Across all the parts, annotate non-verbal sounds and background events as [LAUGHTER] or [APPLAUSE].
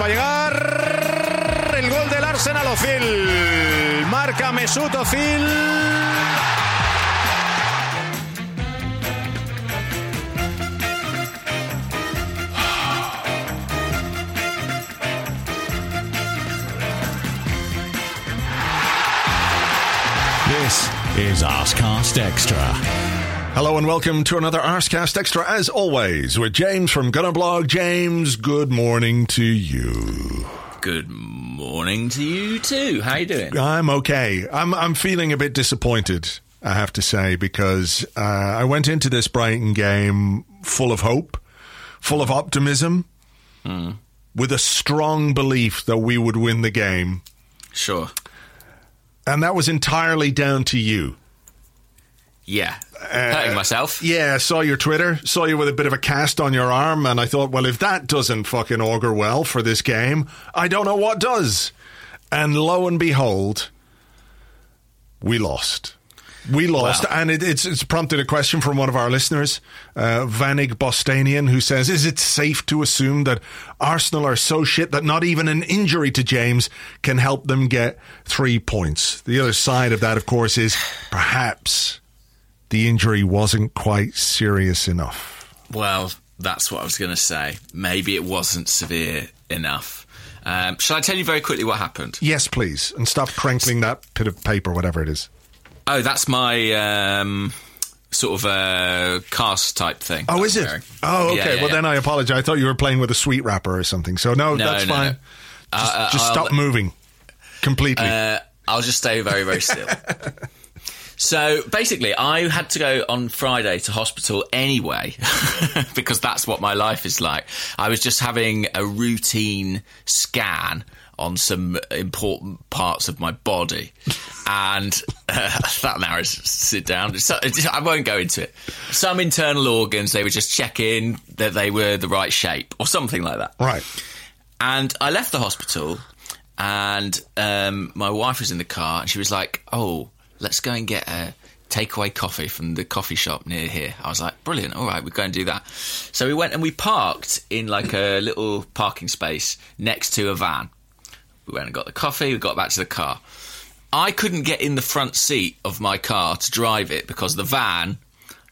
Va a llegar el gol del Arsenal Ozil. Marca Mesut Ozil. This is Arscast Extra. Hello and welcome to another Arsecast Extra, as always, with James from Gunnerblog. James, good morning to you. Good morning to you too. How you doing? I'm okay. I'm I'm feeling a bit disappointed, I have to say, because uh, I went into this Brighton game full of hope, full of optimism, with a strong belief that we would win the game, Sure. and that was entirely down to you. Yeah. Hurting myself. Yeah, saw your Twitter, saw you with a bit of a cast on your arm, and I thought, well, if that doesn't fucking augur well for this game, I don't know what does. And lo and behold, we lost. We lost, Wow. and it, it's it's prompted a question from one of our listeners, uh, Vanig Bostanian, who says, "Is it safe to assume that Arsenal are so shit that not even an injury to James can help them get three points?" The other side of that, of course, is perhaps the injury wasn't quite serious enough. Well, that's what I was going to say. Maybe it wasn't severe enough. Um, shall I tell you very quickly what happened? Yes, please, and stop crinkling that bit of paper, whatever it is. Oh, that's my um, sort of uh, cast type thing. Oh, is it? Oh, okay. Yeah, yeah, well, yeah. then I apologize. I thought you were playing with a sweet wrapper or something. So no, No, that's no, fine. no. Just, Uh, just stop moving completely. Uh, I'll just stay very, very still. [LAUGHS] so basically, I had to go on Friday to hospital anyway, [LAUGHS] because that's what my life is like. I was just having a routine scan on some important parts of my body. And uh, [LAUGHS] that narrows, sit down. So, I won't go into it. Some internal organs, they were just checking that they were the right shape or something like that. right. And I left the hospital, and um, my wife was in the car, and she was like, "Oh, let's go and get a takeaway coffee from the coffee shop near here." I was like, "Brilliant! All right, we're going to do that." So we went and we parked in like a little parking space next to a van. We went and got the coffee. We got back to the car. I couldn't get in the front seat of my car to drive it because the van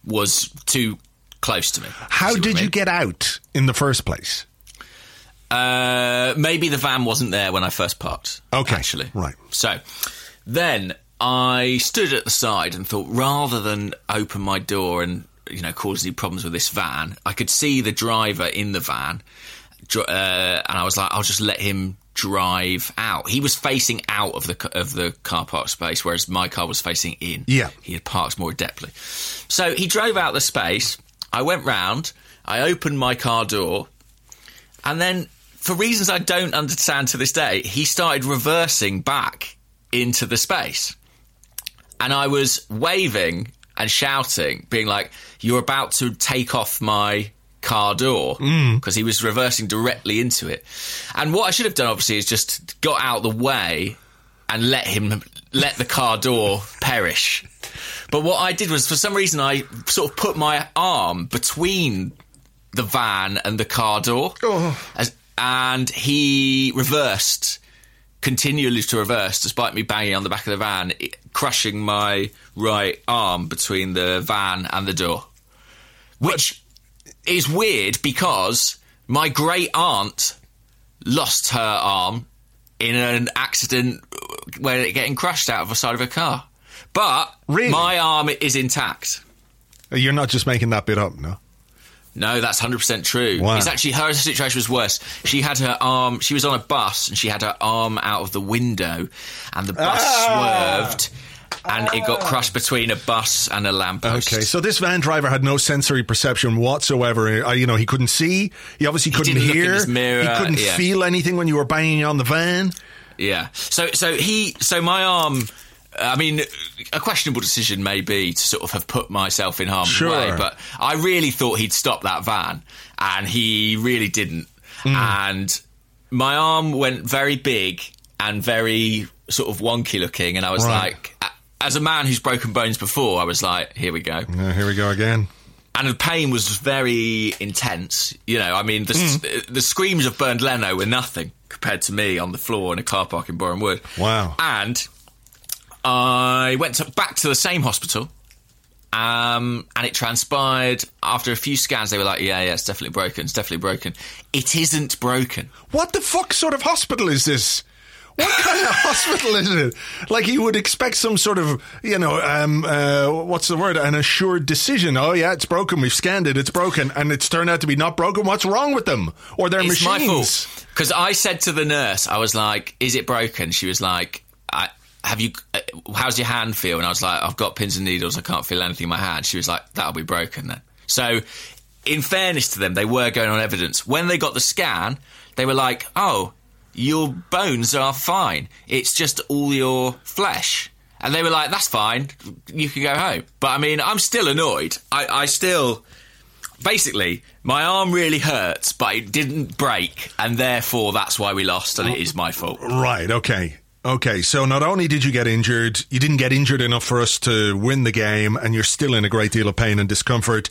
was too close to me. How what I did you get out in the first place? Uh, maybe the van wasn't there when I first parked. Okay, actually, right. So then I stood at the side and thought, rather than open my door and you know cause any problems with this van, I could see the driver in the van, uh, and I was like, I'll just let him drive out. He was facing out of the of the car park space, whereas my car was facing in. Yeah. he had parked more adeptly. So he drove out the space. I went round. I opened my car door. And then, for reasons I don't understand to this day, he started reversing back into the space. And I was waving and shouting, being like, You're about to take off my car door. Mm. Because he was reversing directly into it. And what I should have done, obviously, is just got out the way and let him, let the car door perish. But what I did was, for some reason, I sort of put my arm between the van and the car door. Oh. As, and he reversed, continually to reverse, despite me banging on the back of the van, it- crushing my right arm between the van and the door. Which is weird because my great aunt lost her arm in an accident uh, where it getting crushed out of the side of a car. But Really? my arm is intact. You're not just making that bit up, no? No, that's hundred percent true. Wow. It's actually her situation was worse. She had her arm. She was on a bus and she had her arm out of the window, and the bus Ah. swerved, and it got crushed between a bus and a lamppost. Okay, so this van driver had no sensory perception whatsoever. Uh, you know, he couldn't see. He obviously couldn't in hear. his mirror, he couldn't yeah. feel anything when you were banging on the van. Yeah. So so he so my arm. I mean, a questionable decision may be to sort of have put myself in harm's Sure. way, but I really thought he'd stop that van, and he really didn't. Hmm. And my arm went very big and very sort of wonky looking, and I was Right. like, as a man who's broken bones before, I was like, here we go. Uh, here we go again. And the pain was very intense. You know, I mean, the, Hmm. the screams of Bernd Leno were nothing compared to me on the floor in a car park in Boreham Wood. Wow. And I went to, back to the same hospital. Um, and it transpired after a few scans, they were like, yeah, yeah, it's definitely broken. It's definitely broken. It isn't broken. What the fuck sort of hospital is this? What kind of [LAUGHS] hospital is it? Like you would expect some sort of, you know, um, uh, what's the word? An assured decision. Oh yeah, it's broken. We've scanned it. It's broken, and it's turned out to be not broken. What's wrong with them or their It's machines? Because I said to the nurse, I was like, is it broken? She was like, I, have you, uh, how's your hand feel? And I was like, I've got pins and needles. I can't feel anything in my hand. She was like, that'll be broken then. So, in fairness to them, they were going on evidence. When they got the scan, they were like, oh, your bones are fine. It's just all your flesh. And they were like, that's fine. You can go home. But I mean, I'm still annoyed. I, I still basically, my arm really hurts, but it didn't break, and therefore that's why we lost, and it is my fault. Right. Okay. Okay. So not only did you get injured, you didn't get injured enough for us to win the game, and you're still in a great deal of pain and discomfort.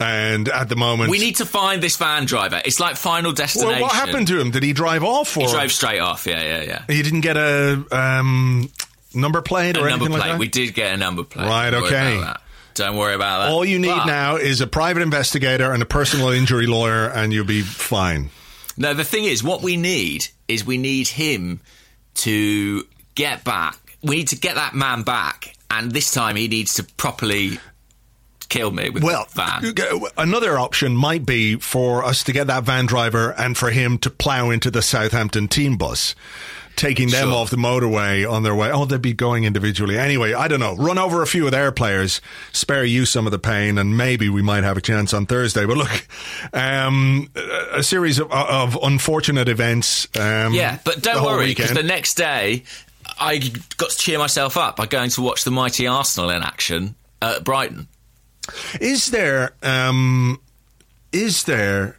And at the moment, We need to find this van driver. It's like Final Destination. Well, what happened to him? Did he drive off? Or He drove straight off. Yeah, yeah, yeah. He didn't get a um, number plate or number anything plate. like that. we did get a number plate. Right, Don't okay. Don't worry about that. All you need But- now is a private investigator and a personal injury lawyer, and you'll be fine. No, the thing is, what we need is we need him to get back. We need to get that man back, and this time he needs to properly kill me with Well, the van. another option might be for us to get that van driver and for him to plough into the Southampton team bus. Taking them Sure. off the motorway on their way. Oh, they'd be going individually. Anyway, I don't know. Run over a few of their players, spare you some of the pain, and maybe we might have a chance on Thursday. But look, um, a series of, of unfortunate events. Um, Yeah, but don't worry because the next day I got to cheer myself up by going to watch the mighty Arsenal in action at Brighton. Is there um, is there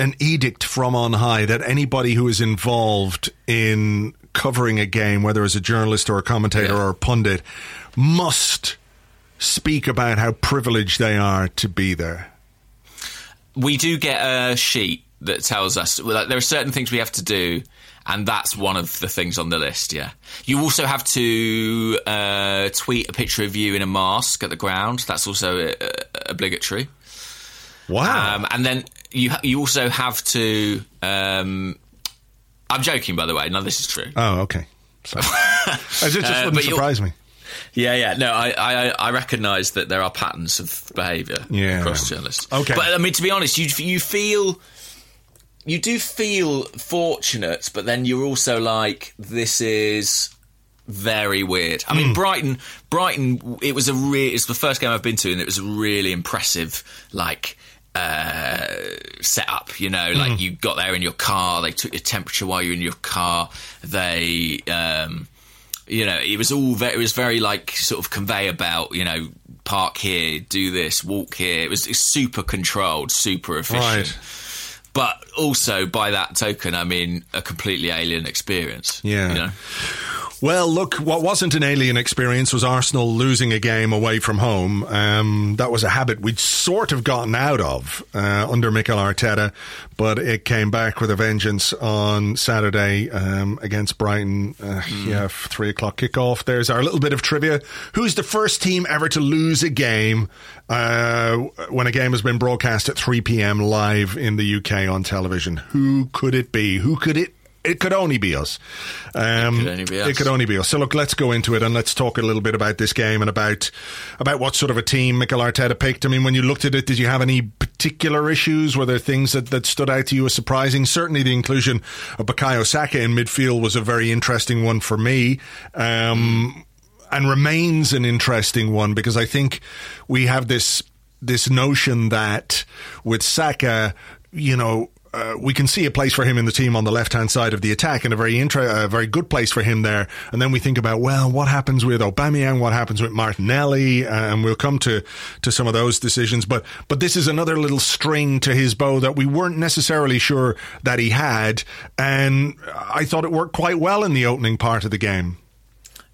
an edict from on high that anybody who is involved in covering a game, whether as a journalist or a commentator Yeah. or a pundit, must speak about how privileged they are to be there? We do get a sheet that tells us like, there are certain things we have to do, and that's one of the things on the list. Yeah, you also have to uh, tweet a picture of you in a mask at the ground. That's also uh, obligatory. Wow. Um, and then you you also have to. Um, I'm joking, by the way. No, this is true. oh, okay. So, [LAUGHS] it just Uh, wouldn't surprise me. Yeah, yeah. No, I, I, I recognise that there are patterns of behaviour Yeah. across journalists. Okay. but I mean, to be honest, you you feel you do feel fortunate, but then you're also like, this is very weird. I mean, Brighton, Brighton. It was a re- It's the first game I've been to, and it was a really impressive, like. Uh, setup, you know, like you got there in your car. They took your temperature while you're in your car. They, um, you know, it was all very, it was very like sort of conveyor belt, you know, park here, do this, walk here. It was super controlled, super efficient. Right. But also, by that token, I mean a completely alien experience. Yeah. You know? Well, look, what wasn't an alien experience was Arsenal losing a game away from home. Um, that was a habit we'd sort of gotten out of uh, under Mikel Arteta, but it came back with a vengeance on Saturday um, against Brighton. Uh, Yeah, three o'clock kickoff. There's our little bit of trivia. Who's the first team ever to lose a game uh, when a game has been broadcast at 3 p.m. live in the UK on television? Who could it be? Who could it? It could only be us. Um, could only be us. It could only be us. So look, let's go into it and let's talk a little bit about this game and about about what sort of a team Mikel Arteta picked. I mean, when you looked at it, did you have any particular issues? Were there things that, that stood out to you as surprising? Certainly, the inclusion of Bukayo Saka in midfield was a very interesting one for me. Um, and remains an interesting one because I think we have this this notion that with Saka, you know, uh, we can see a place for him in the team on the left hand side of the attack and a very intra- a very good place for him there. And then we think about, well, what happens with Aubameyang? What happens with Martinelli? Uh, and we'll come to, to some of those decisions. But, but this is another little string to his bow that we weren't necessarily sure that he had. And I thought it worked quite well in the opening part of the game.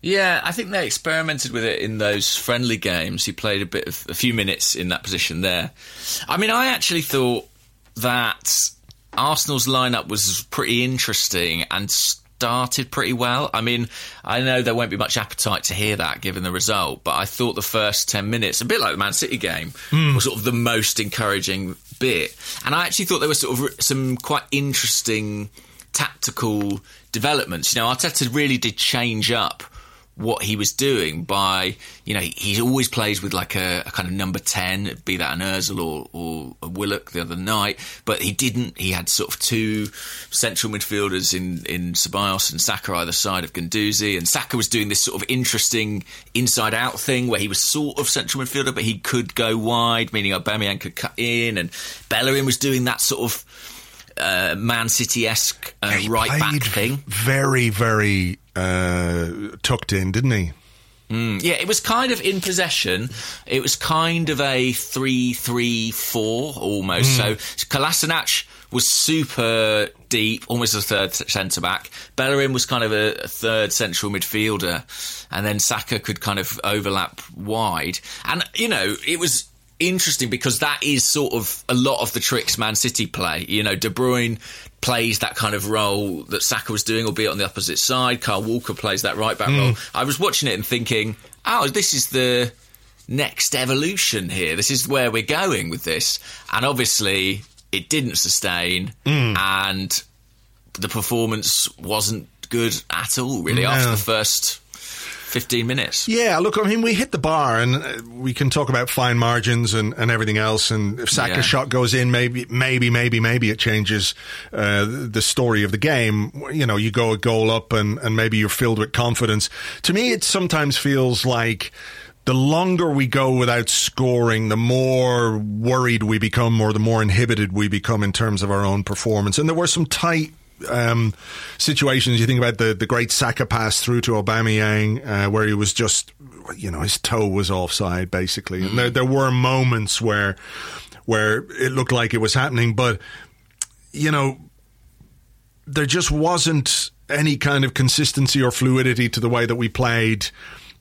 Yeah, I think they experimented with it in those friendly games. He played a bit of a few minutes in that position there. I mean, I actually thought that Arsenal's lineup was pretty interesting and started pretty well. I mean, I know there won't be much appetite to hear that given the result, but I thought the first 10 minutes, a bit like the Man City game, mm. was sort of the most encouraging bit. And I actually thought there was sort of some quite interesting tactical developments. You know, Arteta really did change up what he was doing by, you know, he, always plays with like a, a, kind of number 10, be that an Ozil or, or a Willock the other night, but he didn't. He had sort of two central midfielders in, in Ceballos and Saka either side of Guendouzi, and Saka was doing this sort of interesting inside out thing where he was sort of central midfielder, but he could go wide, meaning Aubameyang could cut in, and Bellerin was doing that sort of uh, Man City esque uh, right back thing. Very, very uh, tucked in, didn't he? Mm, yeah, it was kind of in possession. It was kind of a three-three-four almost. Mm. So Kolasinac was super deep, almost a third centre back. Bellerin was kind of a, a, third central midfielder, and then Saka could kind of overlap wide. And you know, it was interesting because that is sort of a lot of the tricks Man City play. You know, De Bruyne plays that kind of role that Saka was doing, albeit on the opposite side. Kyle Walker plays that right back mm. role. I was watching it and thinking, oh, this is the next evolution here. This is where we're going with this. And obviously, it didn't sustain, mm. and the performance wasn't good at all, really, no. after the first 15 minutes. Yeah, look, I mean, we hit the bar and uh, we can talk about fine margins and, and everything else. And if Saka's yeah. shot goes in, maybe, maybe, maybe, maybe it changes uh, the story of the game. You know, you go a goal up and, and maybe you're filled with confidence. To me, it sometimes feels like the longer we go without scoring, the more worried we become or the more inhibited we become in terms of our own performance. And there were some tight um, situations. You think about the, the great Saka pass through to Aubameyang, uh, where he was just, you know, his toe was offside basically. And there, there were moments where where it looked like it was happening, but you know, there just wasn't any kind of consistency or fluidity to the way that we played.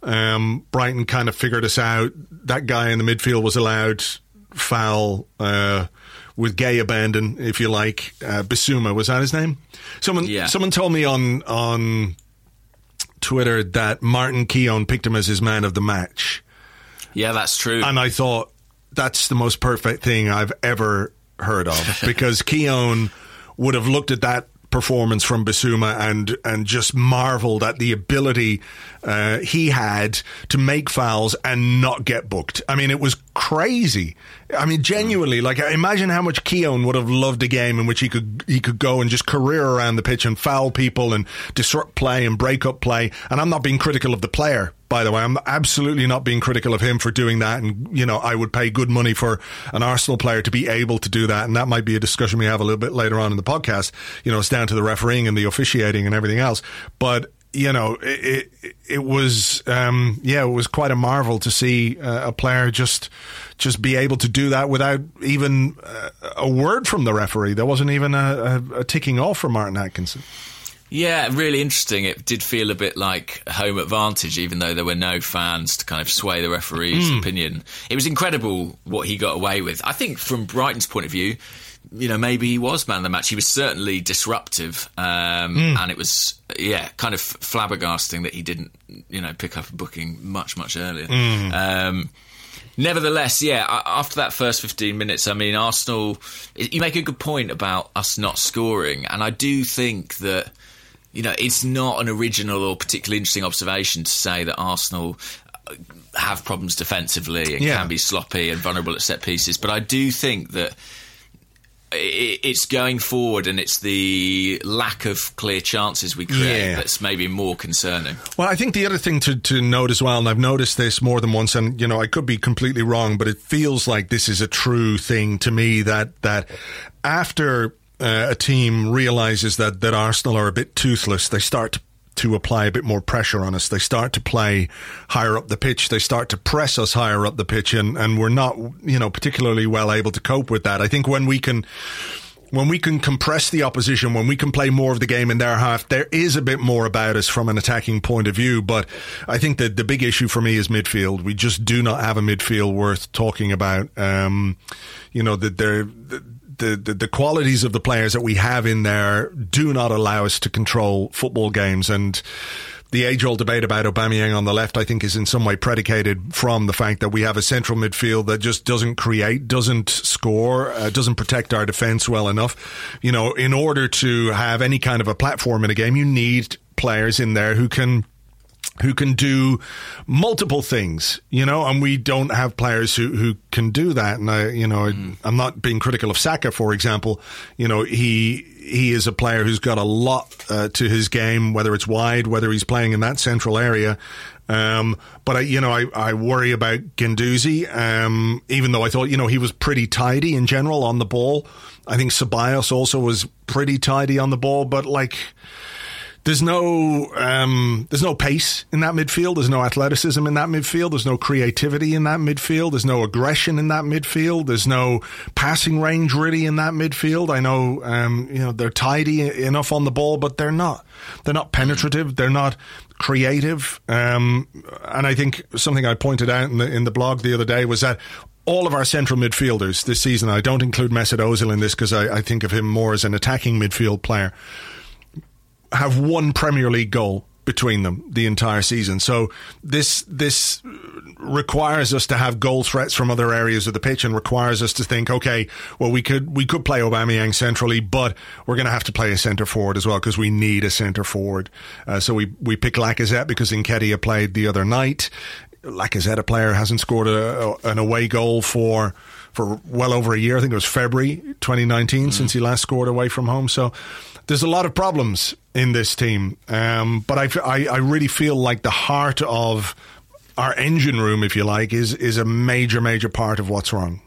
Um, Brighton kind of figured us out. That guy in the midfield was allowed foul. Uh, with gay abandon, if you like. Uh, Bissouma was that his name? Someone, yeah. someone told me on on Twitter that Martin Keown picked him as his man of the match. Yeah, that's true. And I thought that's the most perfect thing I've ever heard of [LAUGHS] because Keown would have looked at that performance from Bissouma and and just marveled at the ability uh, he had to make fouls and not get booked. I mean, it was crazy. I mean, hmm. genuinely, like imagine how much Keown would have loved a game in which he could he could go and just career around the pitch and foul people and disrupt play and break up play. And I'm not being critical of the player by the way. I'm absolutely not being critical of him for doing that. And, you know, I would pay good money for an Arsenal player to be able to do that. And that might be a discussion we have a little bit later on in the podcast. You know, it's down to the refereeing and the officiating and everything else. But, you know, it, it, it was, um, yeah, it was quite a marvel to see uh, a player just, just be able to do that without even uh, a word from the referee. There wasn't even a, a, a ticking off for Martin Atkinson. Yeah, really interesting. It did feel a bit like home advantage, even though there were no fans to kind of sway the referee's mm. opinion. It was incredible what he got away with. I think from Brighton's point of view, you know, maybe he was man of the match. He was certainly disruptive, um, mm. and it was, yeah, kind of flabbergasting that he didn't, you know, pick up a booking much, much earlier. Mm. Um, nevertheless, yeah, after that first 15 minutes, I mean, Arsenal, you make a good point about us not scoring, and I do think that you know, it's not an original or particularly interesting observation to say that Arsenal uh, have problems defensively and yeah. can be sloppy and vulnerable at set pieces. But I do think that it's going forward and it's the lack of clear chances we create Yeah. that's maybe more concerning. Well, I think the other thing to, to note as well, and I've noticed this more than once, and you know, I could be completely wrong, but it feels like this is a true thing to me that that after uh, a team realizes that that Arsenal are a bit toothless, they start to to apply a bit more pressure on us. They start to play higher up the pitch. They start to press us higher up the pitch, and, and we're not, you know, particularly well able to cope with that. I think when we can when we can compress the opposition, when we can play more of the game in their half, there is a bit more about us from an attacking point of view. But I think that the big issue for me is midfield. We just do not have a midfield worth talking about. Um, you know, that they're. The, the, the, qualities of the players that we have in there do not allow us to control football games and the age old debate about Aubameyang on the left, I think, is in some way predicated from the fact that we have a central midfield that just doesn't create, doesn't score, uh, doesn't protect our defence well enough. You know, in order to have any kind of a platform in a game, you need players in there who can who can do multiple things, you know, and we don't have players who, who can do that. And I, you know, I'm not being critical of Saka, for example. You know, he he is a player who's got a lot uh, to his game, whether it's wide, whether he's playing in that central area. Um, but I, you know, I, I worry about Guendouzi. Um, even though I thought, you know, he was pretty tidy in general on the ball. I think Ceballos also was pretty tidy on the ball, but like, there's no um, there's no pace in that midfield. There's no athleticism in that midfield. There's no creativity in that midfield. There's no aggression in that midfield. There's no passing range really in that midfield. I know um, you know they're tidy enough on the ball, but they're not. They're not penetrative. They're not creative. Um, and I think something I pointed out in the in the blog the other day was that all of our central midfielders this season. I don't include Mesut Ozil in this because I, I think of him more as an attacking midfield player have one Premier League goal between them the entire season. So this this requires us to have goal threats from other areas of the pitch and requires us to think, okay, well we could we could play Aubameyang centrally, but we're going to have to play a centre forward as well because we need a centre forward. Uh, so we we pick Lacazette because Nketiah played the other night. Lacazette, a player, hasn't scored a, an away goal for for well over a year. I think it was February 2019 since he last scored away from home. So there's a lot of problems in this team. Um, but I, I, I really feel like the heart of our engine room, if you like, is is a major, major part of what's wrong.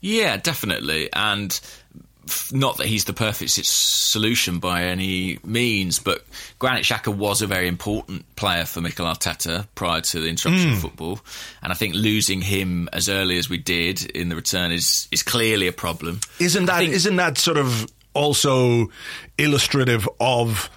Yeah, definitely. And not that he's the perfect solution by any means, but Granit Xhaka was a very important player for Mikel Arteta prior to the introduction of football. And I think losing him as early as we did in the return is, is clearly a problem. Isn't that not that sort of also illustrative of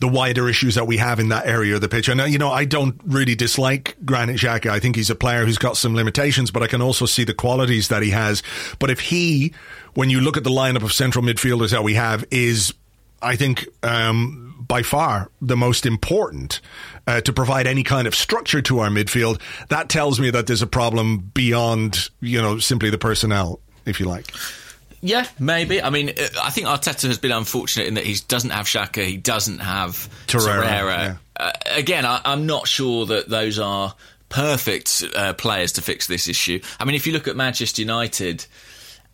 the wider issues that we have in that area of the pitch? And you know, I don't really dislike Granit Xhaka. I think he's a player who's got some limitations, but I can also see the qualities that he has. But if he, when you look at the lineup of central midfielders that we have, is I think um, by far the most important uh, to provide any kind of structure to our midfield. That tells me that there's a problem beyond you know simply the personnel, if you like. Yeah, maybe. I mean, uh, I think Arteta has been unfortunate in that he doesn't have Xhaka, he doesn't have Torreira, Torreira. yeah. Uh, again, I, I'm not sure that those are perfect uh, players to fix this issue. I mean, if you look at Manchester United,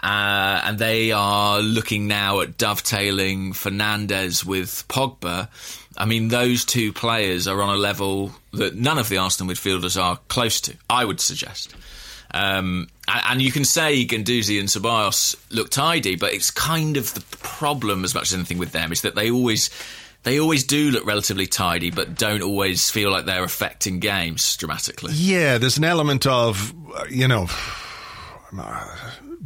uh, and they are looking now at dovetailing Fernandes with Pogba. I mean, those two players are on a level that none of the Arsenal midfielders are close to. I would suggest. Um, and, you can say Guendouzi and Ceballos look tidy, but it's kind of the problem as much as anything with them is that they always they always do look relatively tidy, but don't always feel like they're affecting games dramatically. Yeah, there's an element of, uh, you know,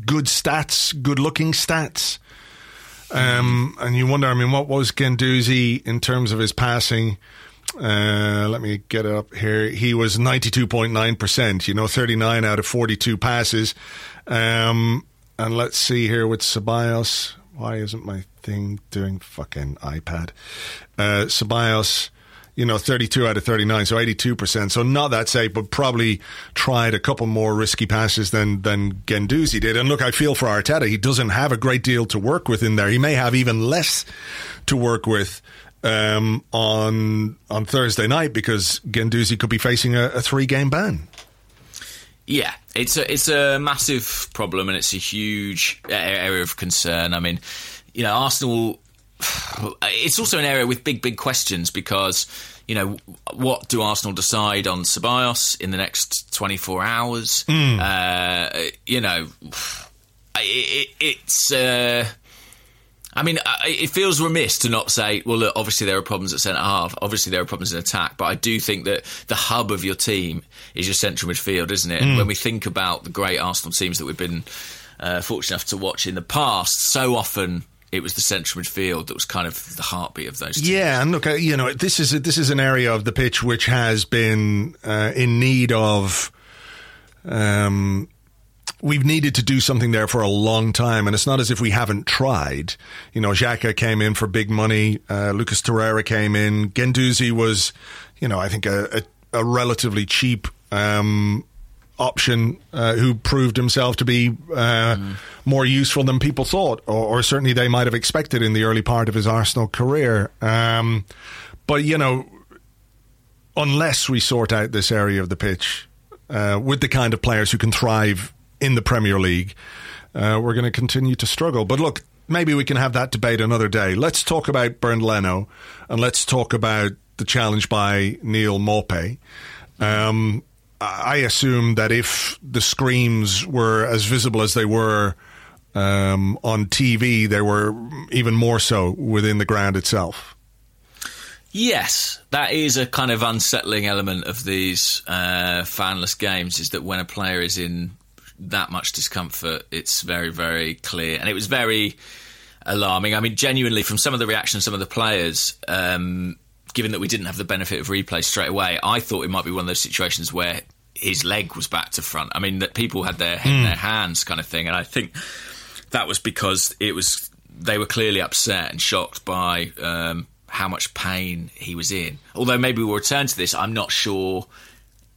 good stats, good looking stats. Um, and you wonder, I mean, what was Guendouzi in terms of his passing? Uh, let me get it up here. He was 92.9%, you know, 39 out of 42 passes. Um, and let's see here with Ceballos. Why isn't my thing doing fucking iPad? Uh, Ceballos, you know, 32 out of 39, so 82%. So not that safe, but probably tried a couple more risky passes than, than Guendouzi did. And look, I feel for Arteta. He doesn't have a great deal to work with in there. He may have even less to work with um, on on Thursday night because Guendouzi could be facing a, a three game ban. Yeah, it's a it's a massive problem and it's a huge area of concern. I mean, you know, Arsenal. [SIGHS] It's also an area with big, big questions because you know what do Arsenal decide on Ceballos in the next twenty four hours? Hmm. Uh, you know, [SIGHS] it, it, it's. Uh, I mean, it feels remiss to not say, well, look, obviously there are problems at centre half. Obviously there are problems in attack. But I do think that the hub of your team is your central midfield, isn't it? And when we think about the great Arsenal teams that we've been uh, fortunate enough to watch in the past, so often it was the central midfield that was kind of the heartbeat of those teams. Yeah, and look, uh, you know, this is a, this is an area of the pitch which has been uh, in need of. Um, we've needed to do something there for a long time, and it's not as if we haven't tried. You know, Xhaka came in for big money. Uh, Lucas Torreira came in. Guendouzi was, you know, I think a, a, a relatively cheap. Um, option uh, who proved himself to be uh, more useful than people thought, or, or certainly they might have expected in the early part of his Arsenal career. Um, but you know, unless we sort out this area of the pitch uh, with the kind of players who can thrive in the Premier League, uh, we're going to continue to struggle. But look, maybe we can have that debate another day. Let's talk about Bernd Leno and let's talk about the challenge by Neal Maupay. Um, I assume that if the screams were as visible as they were um, on TV, they were even more so within the ground itself. Yes, that is a kind of unsettling element of these uh, fanless games. Is that when a player is in that much discomfort, it's very, very clear, and it was very alarming. I mean, genuinely, from some of the reactions, some of the players. Um, Given that we didn't have the benefit of replay straight away, I thought it might be one of those situations where his leg was back to front. I mean, that people had their head in their hands, kind of thing, and I think that was because it was they were clearly upset and shocked by um, how much pain he was in. Although maybe we'll return to this, I'm not sure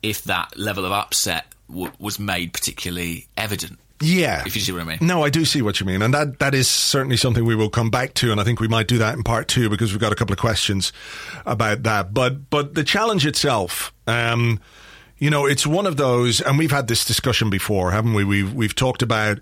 if that level of upset w- was made particularly evident. Yeah. If you see what I mean. No, I do see what you mean. And that, that is certainly something we will come back to. And I think we might do that in part two because we've got a couple of questions about that. But, but the challenge itself, um, you know, it's one of those, and we've had this discussion before, haven't we? We've, we've talked about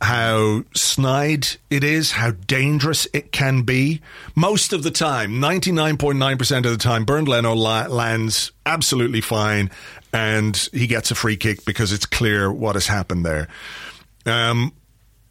how snide it is, how dangerous it can be. Most of the time, 99.9% of the time, Bernd Leno la- lands absolutely fine and he gets a free kick because it's clear what has happened there. Um,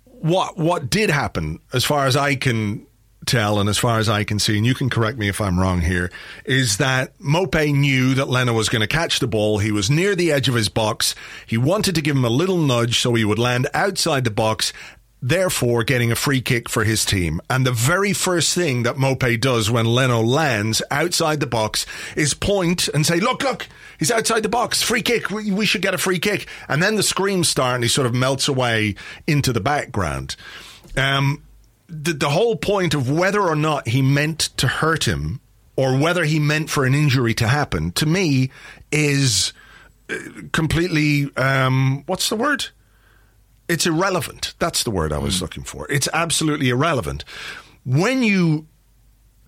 what what did happen, as far as I can tell and as far as I can see, and you can correct me if I'm wrong here, is that Maupay knew that Leno was going to catch the ball. He was near the edge of his box. He wanted to give him a little nudge so he would land outside the box therefore getting a free kick for his team. And the very first thing that Maupay does when Leno lands outside the box is point and say, look, look, he's outside the box, free kick, we, we should get a free kick. And then the screams start and he sort of melts away into the background. Um, the, the whole point of whether or not he meant to hurt him or whether he meant for an injury to happen, to me, is uh, completely, um, what's the word? it's irrelevant. That's the word I was looking for. It's absolutely irrelevant. When you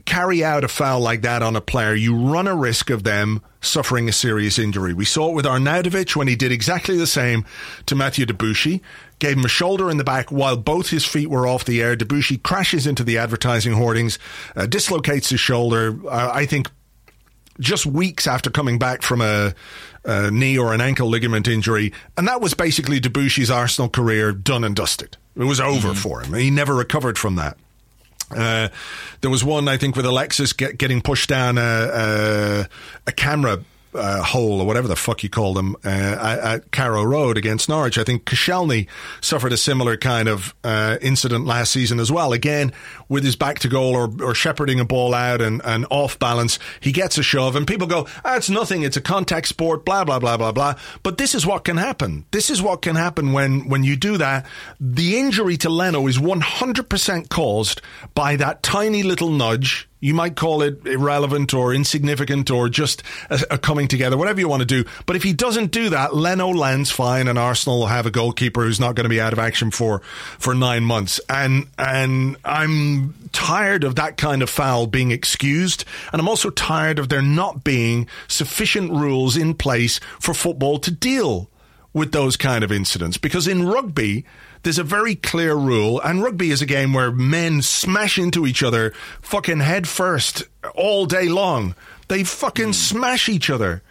carry out a foul like that on a player, you run a risk of them suffering a serious injury. We saw it with Arnautovic when he did exactly the same to Mathieu Debuchy. Gave him a shoulder in the back while both his feet were off the air. Debuchy crashes into the advertising hoardings, uh, dislocates his shoulder. Uh, I think just weeks after coming back from a, a, knee or an ankle ligament injury, and that was basically Debuchy's Arsenal career done and dusted. It was over mm-hmm. for him. He never recovered from that. Uh, there was one, I think, with Alexis get, getting pushed down a, a, a camera uh, hole or whatever the fuck you call them uh, at, Carrow Road against Norwich. I think Koscielny suffered a similar kind of uh, incident last season as well. Again, with his back to goal or, or shepherding a ball out and, and off balance, he gets a shove and people go, ah, it's nothing. It's a contact sport, blah, blah, blah, blah, blah. But this is what can happen. This is what can happen when, when you do that. The injury to Leno is 100% caused by that tiny little nudge you might call it irrelevant or insignificant or just a, a, coming together, whatever you want to do. But if he doesn't do that, Leno lands fine, and Arsenal will have a goalkeeper who's not going to be out of action for for nine months. And and I'm tired of that kind of foul being excused, and I'm also tired of there not being sufficient rules in place for football to deal with those kind of incidents because in rugby, there's a very clear rule, and rugby is a game where men smash into each other fucking head first all day long. They fucking smash each other.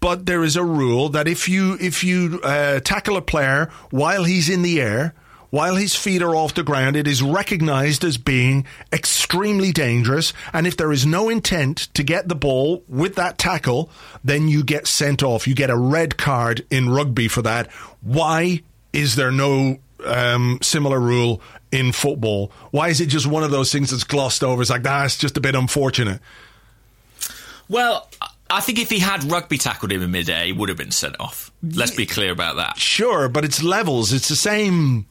But there is a rule that if you if you uh, tackle a player while he's in the air, while his feet are off the ground, it is recognized as being extremely dangerous. And if there is no intent to get the ball with that tackle, then you get sent off. You get a red card in rugby for that. Why is there no um, similar rule in football? Why is it just one of those things that's glossed over? It's like, ah, it's just a bit unfortunate. Well, I think if he had rugby tackled him in midair, he would have been sent off. Let's be clear about that. Sure, but it's levels. It's the same,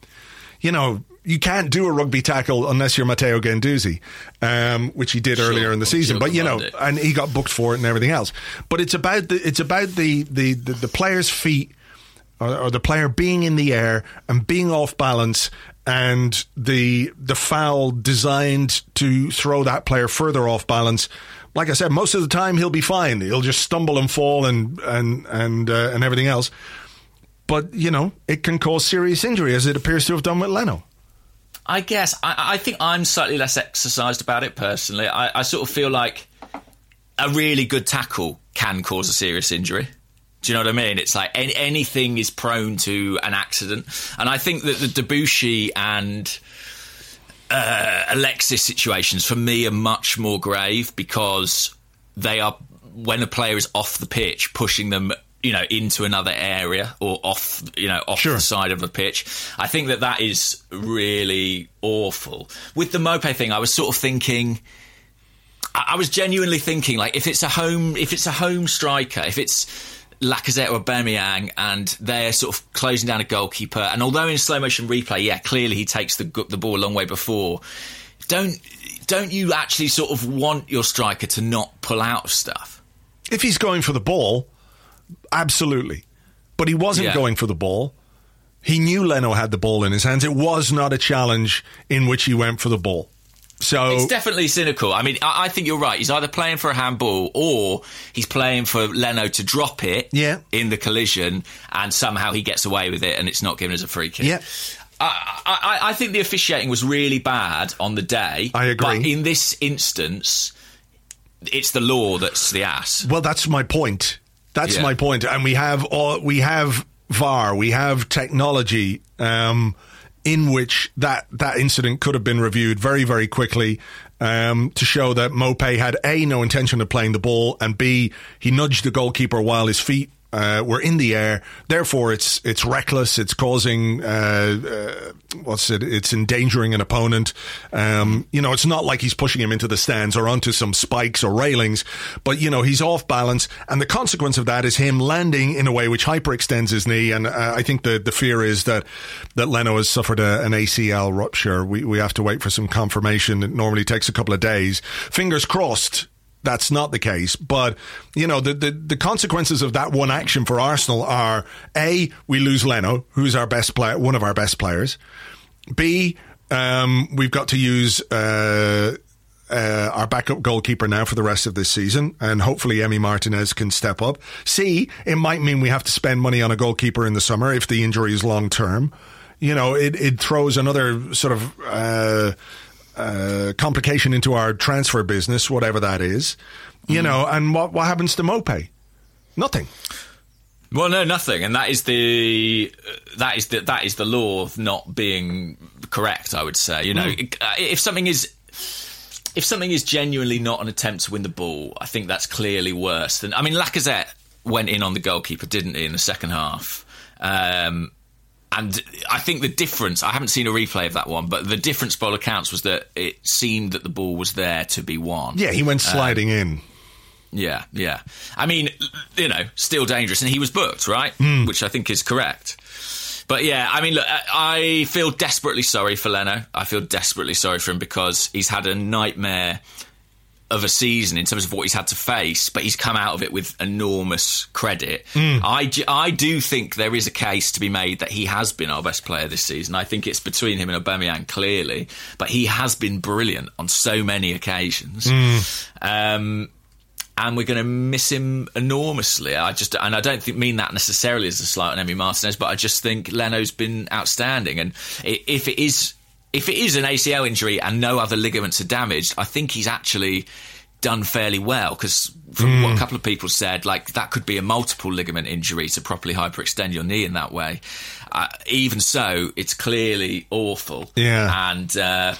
you know. You can't do a rugby tackle unless you're Matteo Guendouzi, um, which he did Sure, earlier in the season. But you know, Gavandi. and he got booked for it and everything else. But it's about the it's about the the the, the player's feet or, or the player being in the air and being off balance and the the foul designed to throw that player further off balance. Like I said, most of the time he'll be fine. He'll just stumble and fall and and and uh, and everything else. But you know, it can cause serious injury, as it appears to have done with Leno. I guess I, I think I'm slightly less exercised about it personally. I, I sort of feel like a really good tackle can cause a serious injury. Do you know what I mean? It's like any, anything is prone to an accident, and I think that the Debuchy and uh, Alexis situations for me are much more grave because they are when a player is off the pitch, pushing them, you know, into another area or off, you know, off Sure. the side of the pitch. I think that that is really awful. With the Maupay thing, I was sort of thinking. I I was genuinely thinking, like, if it's a home, if it's a home striker, if it's Lacazette or Aubameyang, and they're sort of closing down a goalkeeper, and although in slow motion replay, yeah, clearly he takes the the ball a long way before. Don't don't you actually sort of want your striker to not pull out of stuff? If he's going for the ball, absolutely. But he wasn't Yeah. going for the ball. He knew Leno had the ball in his hands. It was not a challenge in which he went for the ball. So It's definitely cynical. I mean, I, I think you're right. He's either playing for a handball or he's playing for Leno to drop it Yeah. in the collision, and somehow he gets away with it, and it's not given as a free kick. Yeah. I, I, I think the officiating was really bad on the day. I agree. But in this instance, it's the law that's the ass. Well, that's my point. That's Yeah. my point. And we have all, we have VAR, we have technology um, in which that that incident could have been reviewed very very quickly um, to show that Maupay had a no intention of playing the ball and b he nudged the goalkeeper while his feet. Uh, were in the air, therefore it's it's reckless. It's causing uh, uh, what's it? It's endangering an opponent. Um, you know, it's not like he's pushing him into the stands or onto some spikes or railings, but you know he's off balance, and the consequence of that is him landing in a way which hyperextends his knee. And uh, I think the the fear is that that Leno has suffered a, an ACL rupture. We we have to wait for some confirmation. It normally takes a couple of days. Fingers crossed that's not the case. But you know, the, the the consequences of that one action for Arsenal are a we lose Leno, who's our best player, one of our best players. B um, we've got to use. Uh, uh, our backup goalkeeper now for the rest of this season, and hopefully Emi Martinez can step up. C, it might mean we have to spend money on a goalkeeper in the summer if the injury is long term. You know, it, it throws another sort of uh, uh, complication into our transfer business, whatever that is. You know, and what what happens to Maupay? Nothing. Well, no, nothing, and that is the uh, that is the that is the law of not being correct. I would say, you know, uh, if something is if something is genuinely not an attempt to win the ball, I think that's clearly worse than. I mean, Lacazette went in on the goalkeeper, didn't he, in the second half? Um, and I think the difference, I haven't seen a replay of that one, but the difference by all accounts was that it seemed that the ball was there to be won. Yeah, he went sliding in. Yeah, yeah. I mean, you know, still dangerous, and he was booked, right? Hmm. Which I think is correct. But yeah, I mean, look, I feel desperately sorry for Leno. I feel desperately sorry for him because he's had a nightmare of a season in terms of what he's had to face, but he's come out of it with enormous credit. I I, I do think there is a case to be made that he has been our best player this season. I think it's between him and Aubameyang clearly, but he has been brilliant on so many occasions. Hmm. Um, and we're going to miss him enormously. I just and I don't think, mean that necessarily as a slight on Emi Martinez, but I just think Leno's been outstanding. And if it is if it is an ACL injury and no other ligaments are damaged, I think he's actually done fairly well because from mm. what a hmm. couple of people said, like that could be a multiple ligament injury to properly hyperextend your knee in that way. Uh, even so, it's clearly awful. Yeah, and uh,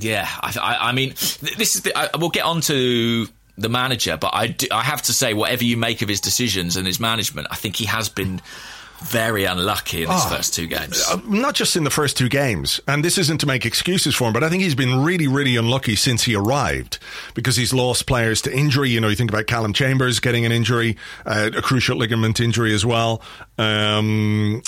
yeah, I, I, I, mean, this is the, I, we'll get on to the manager, but I, do, I have to say, whatever you make of his decisions and his management, I think he has been very unlucky in his oh, first two games. Uh, not just in the first two games. And this isn't to make excuses for him, but I think he's been really, really unlucky since he arrived because he's lost players to injury. You know, you think about Calum Chambers getting an injury, uh, a cruciate ligament injury as well. Um,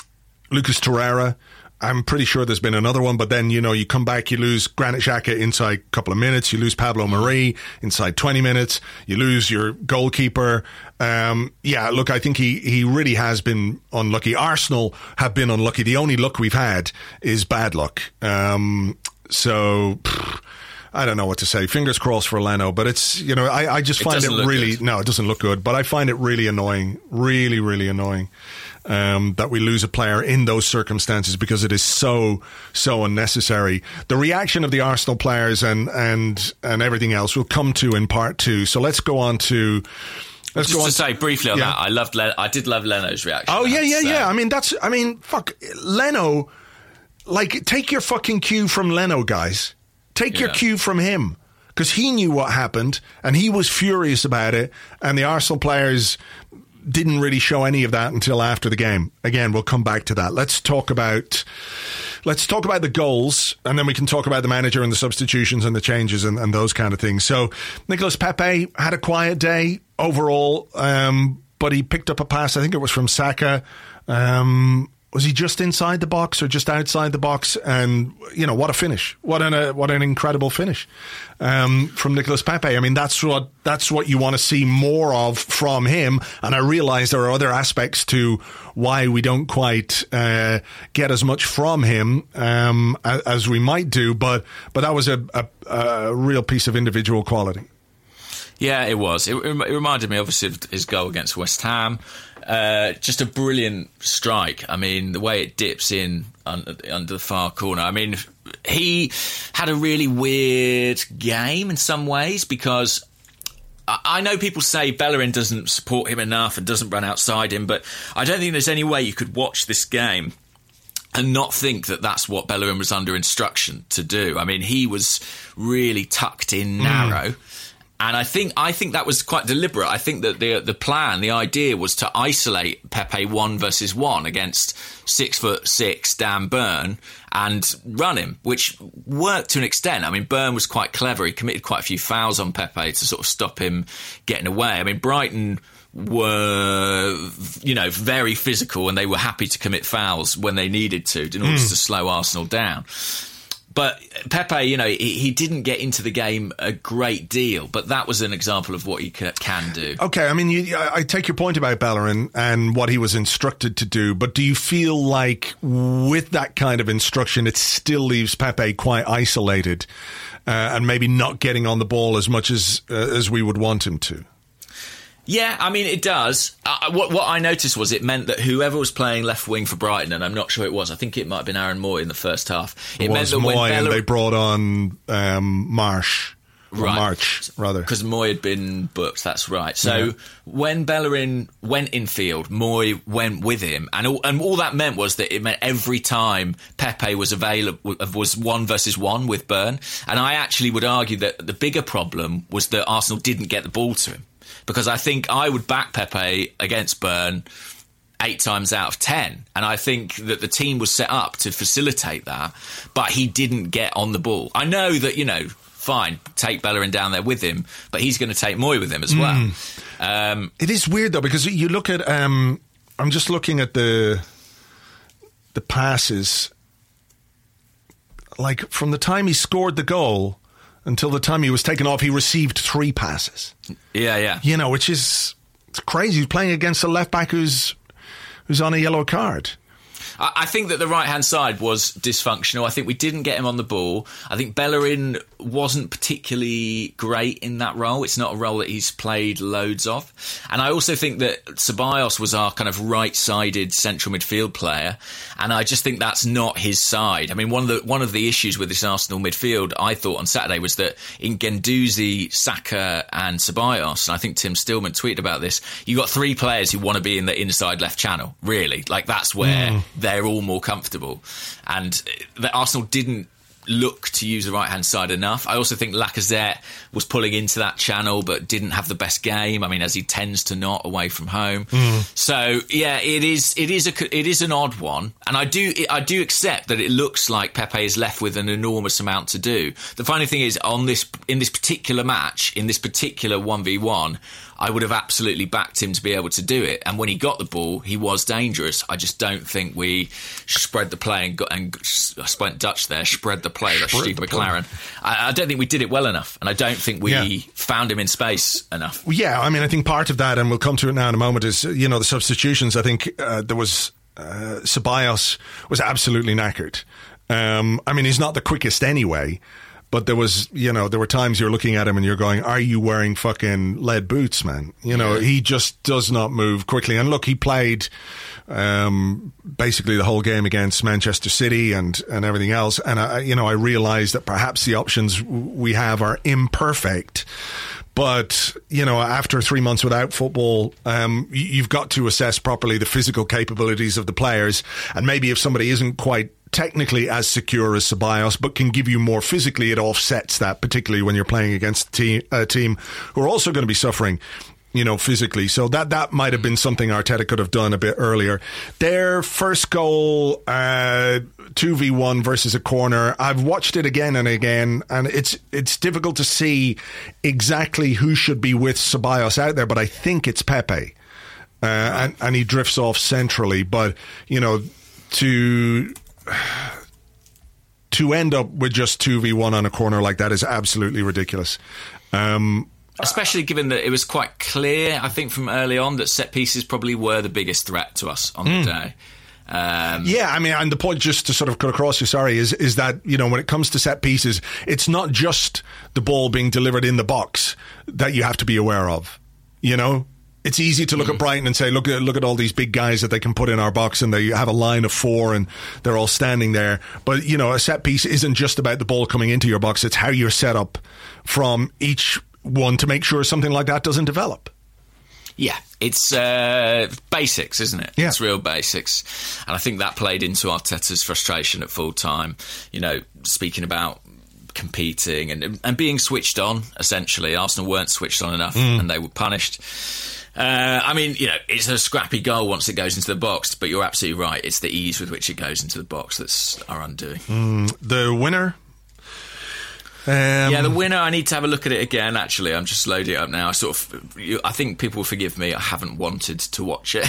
Lucas Torreira I'm pretty sure there's been another one, but then, you know, you come back, you lose Granit Xhaka inside a couple of minutes, you lose Pablo Mari inside 20 minutes, you lose your goalkeeper. Um, yeah, look, I think he, he really has been unlucky. Arsenal have been unlucky. The only luck we've had is bad luck. Um, so, pff, I don't know what to say. Fingers crossed for Leno, but it's, you know, I, I just find it, it really, good. no, it doesn't look good, but I find it really annoying. Really, really annoying um, that we lose a player in those circumstances because it is so so unnecessary. The reaction of the Arsenal players and and and everything else will come to in part two. So let's go on to. Let's Just go on to say briefly on yeah. that, I loved. Len- I did love Leno's reaction. Oh yeah, yeah, yeah. I mean, that's. I mean, fuck, Leno. Like, take your fucking cue from Leno, guys. Take yeah. your cue from him because he knew what happened and he was furious about it. And the Arsenal players didn't really show any of that until after the game. Again, we'll come back to that. Let's talk about let's talk about the goals, and then we can talk about the manager and the substitutions and the changes and, and those kind of things. So, Nicolas Pepe had a quiet day overall, um, but he picked up a pass. I think it was from Saka. Um, was he just inside the box or just outside the box? And you know what a finish! What an uh, what an incredible finish um, from Nicolas Pepe. I mean, that's what that's what you want to see more of from him. And I realise there are other aspects to why we don't quite uh, get as much from him um, as, we might do. But but that was a, a, a real piece of individual quality. Yeah, it was. It, it, reminded me, obviously, of his goal against West Ham. Uh, just a brilliant strike. I mean, the way it dips in under, under the far corner. I mean, he had a really weird game in some ways because I know people say Bellerin doesn't support him enough and doesn't run outside him, but I don't think there's any way you could watch this game and not think that that's what Bellerin was under instruction to do. I mean, he was really tucked in narrow. Mm. And I think I think that was quite deliberate. I think that the the plan, the idea was to isolate Pepe one versus one against six foot six Dan Burn and run him, which worked to an extent. I mean, Burn was quite clever. He committed quite a few fouls on Pepe to sort of stop him getting away. I mean, Brighton were you know very physical and they were happy to commit fouls when they needed to in order mm. to slow Arsenal down. But Pepe, you know, he, he, didn't get into the game a great deal, but that was an example of what he can do. Okay, I mean, you, I take your point about Bellerin and what he was instructed to do, but do you feel like with that kind of instruction, it still leaves Pepe quite isolated uh, and maybe not getting on the ball as much as uh, as we would want him to? Yeah, I mean it does. Uh, what what I noticed was it meant that whoever was playing left wing for Brighton, and I'm not sure it was. I think it might have been Aaron Mooy in the first half. It, it meant that Mooy when they brought on um, Marsh. Right. March, rather. Because Mooy had been booked, that's right. So yeah. when Bellerin went in field, Mooy went with him. And all, and all that meant was that it meant every time Pepe was available, was one versus one with Burn. And I actually would argue that the bigger problem was that Arsenal didn't get the ball to him because I think I would back Pepe against Burn eight times out of ten. And I think that the team was set up to facilitate that, but he didn't get on the ball. I know that, you know, fine, take Bellerin down there with him, but he's going to take Mooy with him as well. Mm. Um, it is weird though, because you look at, um, I'm just looking at the, the passes. Like from the time he scored the goal until the time he was taken off, he received three passes. Yeah, yeah. You know, which is crazy. He's playing against a left back who's who's on a yellow card. I, I think that the right hand side was dysfunctional. I think we didn't get him on the ball. I think Bellerin wasn't particularly great in that role. It's not a role that he's played loads of. And I also think that Ceballos was our kind of right sided central midfield player. And I just think that's not his side. I mean, one of the one of the issues with this Arsenal midfield, I thought on Saturday, was that in Guendouzi, Saka, and Ceballos, and I think Tim Stillman tweeted about this, you got three players who want to be in the inside left channel, really. Like, that's where mm. They're all more comfortable. And the Arsenal didn't look to use the right hand side enough. I also think Lacazette was pulling into that channel, but didn't have the best game. I mean, as he tends to not away from home. Mm. So yeah, it is it is a it is an odd one, and I do I do accept that it looks like Pepe is left with an enormous amount to do. The funny thing is, on this in this particular match, in this particular one v one. I would have absolutely backed him to be able to do it. And when he got the ball, he was dangerous. I just don't think we spread the play and got and I spent Dutch there, spread the play. That's Steve McClaren. I, I, don't think we did it well enough, and I don't think we yeah. found him in space enough. Yeah, I mean, I think part of that, and we'll come to it now in a moment, is you know the substitutions. I think uh, there was uh, Ceballos was absolutely knackered. Um, I mean, he's not the quickest anyway. But there was, you know, there were times you're looking at him and you're going, "Are you wearing fucking lead boots, man?" You know, yeah. he just does not move quickly. And look, he played um, basically the whole game against Manchester City and and everything else. And I, you know, I realised that perhaps the options we have are imperfect. But you know, after three months without football, um, you've got to assess properly the physical capabilities of the players. And maybe if somebody isn't quite technically as secure as Ceballos, but can give you more physically. It offsets that, particularly when you're playing against a team, a team who are also going to be suffering you know, physically. So that that might have been something Arteta could have done a bit earlier. Their first goal, uh, two v one versus a corner. I've watched it again and again, and it's it's difficult to see exactly who should be with Ceballos out there, but I think it's Pepe, uh, and and he drifts off centrally. But you know, to [SIGHS] to end up with just 2v1 on a corner like that is absolutely ridiculous. Um, Especially given that it was quite clear, I think, from early on that set pieces probably were the biggest threat to us on mm. the hmm. day. Um, yeah, I mean, and the point just to sort of cut across you, sorry, is is that you know when it comes to set pieces, it's not just the ball being delivered in the box that you have to be aware of. You know, it's easy to look mm. at Brighton and say, look at look at all these big guys that they can put in our box, and they have a line of four, and they're all standing there. But you know, a set piece isn't just about the ball coming into your box; it's how you're set up from each one to make sure something like that doesn't develop. Yeah, it's uh, basics, isn't it? Yeah. It's real basics. And I think that played into Arteta's frustration at full time. You know, speaking about competing and and being switched on, essentially. Arsenal weren't switched on enough mm. and they were punished. Uh, I mean, you know, it's a scrappy goal once it goes into the box, but you're absolutely right. It's the ease with which it goes into the box that's our undoing. Mm, the winner. Um, yeah, the winner. I need to have a look at it again. Actually, I'm just loading it up now. I sort of, I think people forgive me. I haven't wanted to watch it.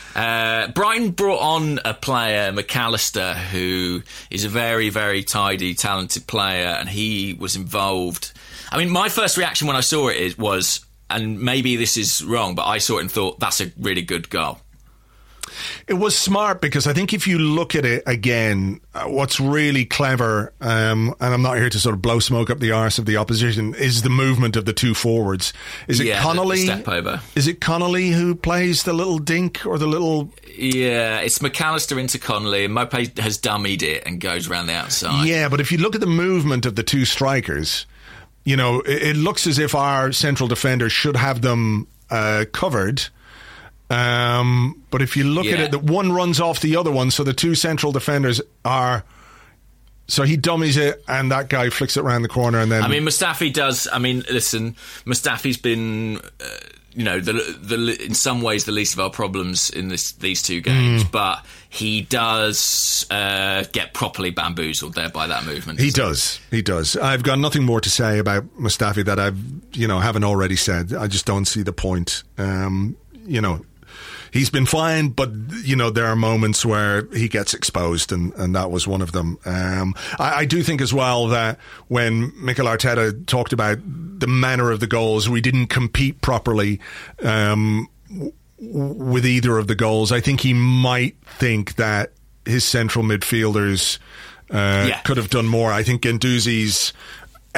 [LAUGHS] uh, Brighton brought on a player, Mac Allister, who is a very, very tidy, talented player, and he was involved. I mean, my first reaction when I saw it was, and maybe this is wrong, but I saw it and thought that's a really good goal. It was smart because I think if you look at it again, uh, what's really clever, um, and I'm not here to sort of blow smoke up the arse of the opposition, is the movement of the two forwards. Is it yeah, Connolly? step over. Is it Connolly who plays the little dink or the little? Yeah, it's Mac Allister into Connolly, and Maupay has dummied it and goes around the outside. Yeah, but if you look at the movement of the two strikers you know, it, it looks as if our central defender should have them uh, covered. Um, but if you look yeah. at it, that one runs off the other one, so the two central defenders are. So he dummies it, and that guy flicks it around the corner, and then. I mean, Mustafi does. I mean, listen, Mustafi's been. Uh, you know, the, the in some ways the least of our problems in this these two games, mm. but he does uh, get properly bamboozled there by that movement. He does. He does. I've got nothing more to say about Mustafi that I've you know haven't already said. I just don't see the point. Um, you know, he's been fine, but you know there are moments where he gets exposed, and, and that was one of them. Um, I, I, do think as well that when Mikel Arteta talked about the manner of the goals, we didn't compete properly. Um, w- with either of the goals. I think he might think that his central midfielders uh, Yeah. could have done more. I think Guendouzi's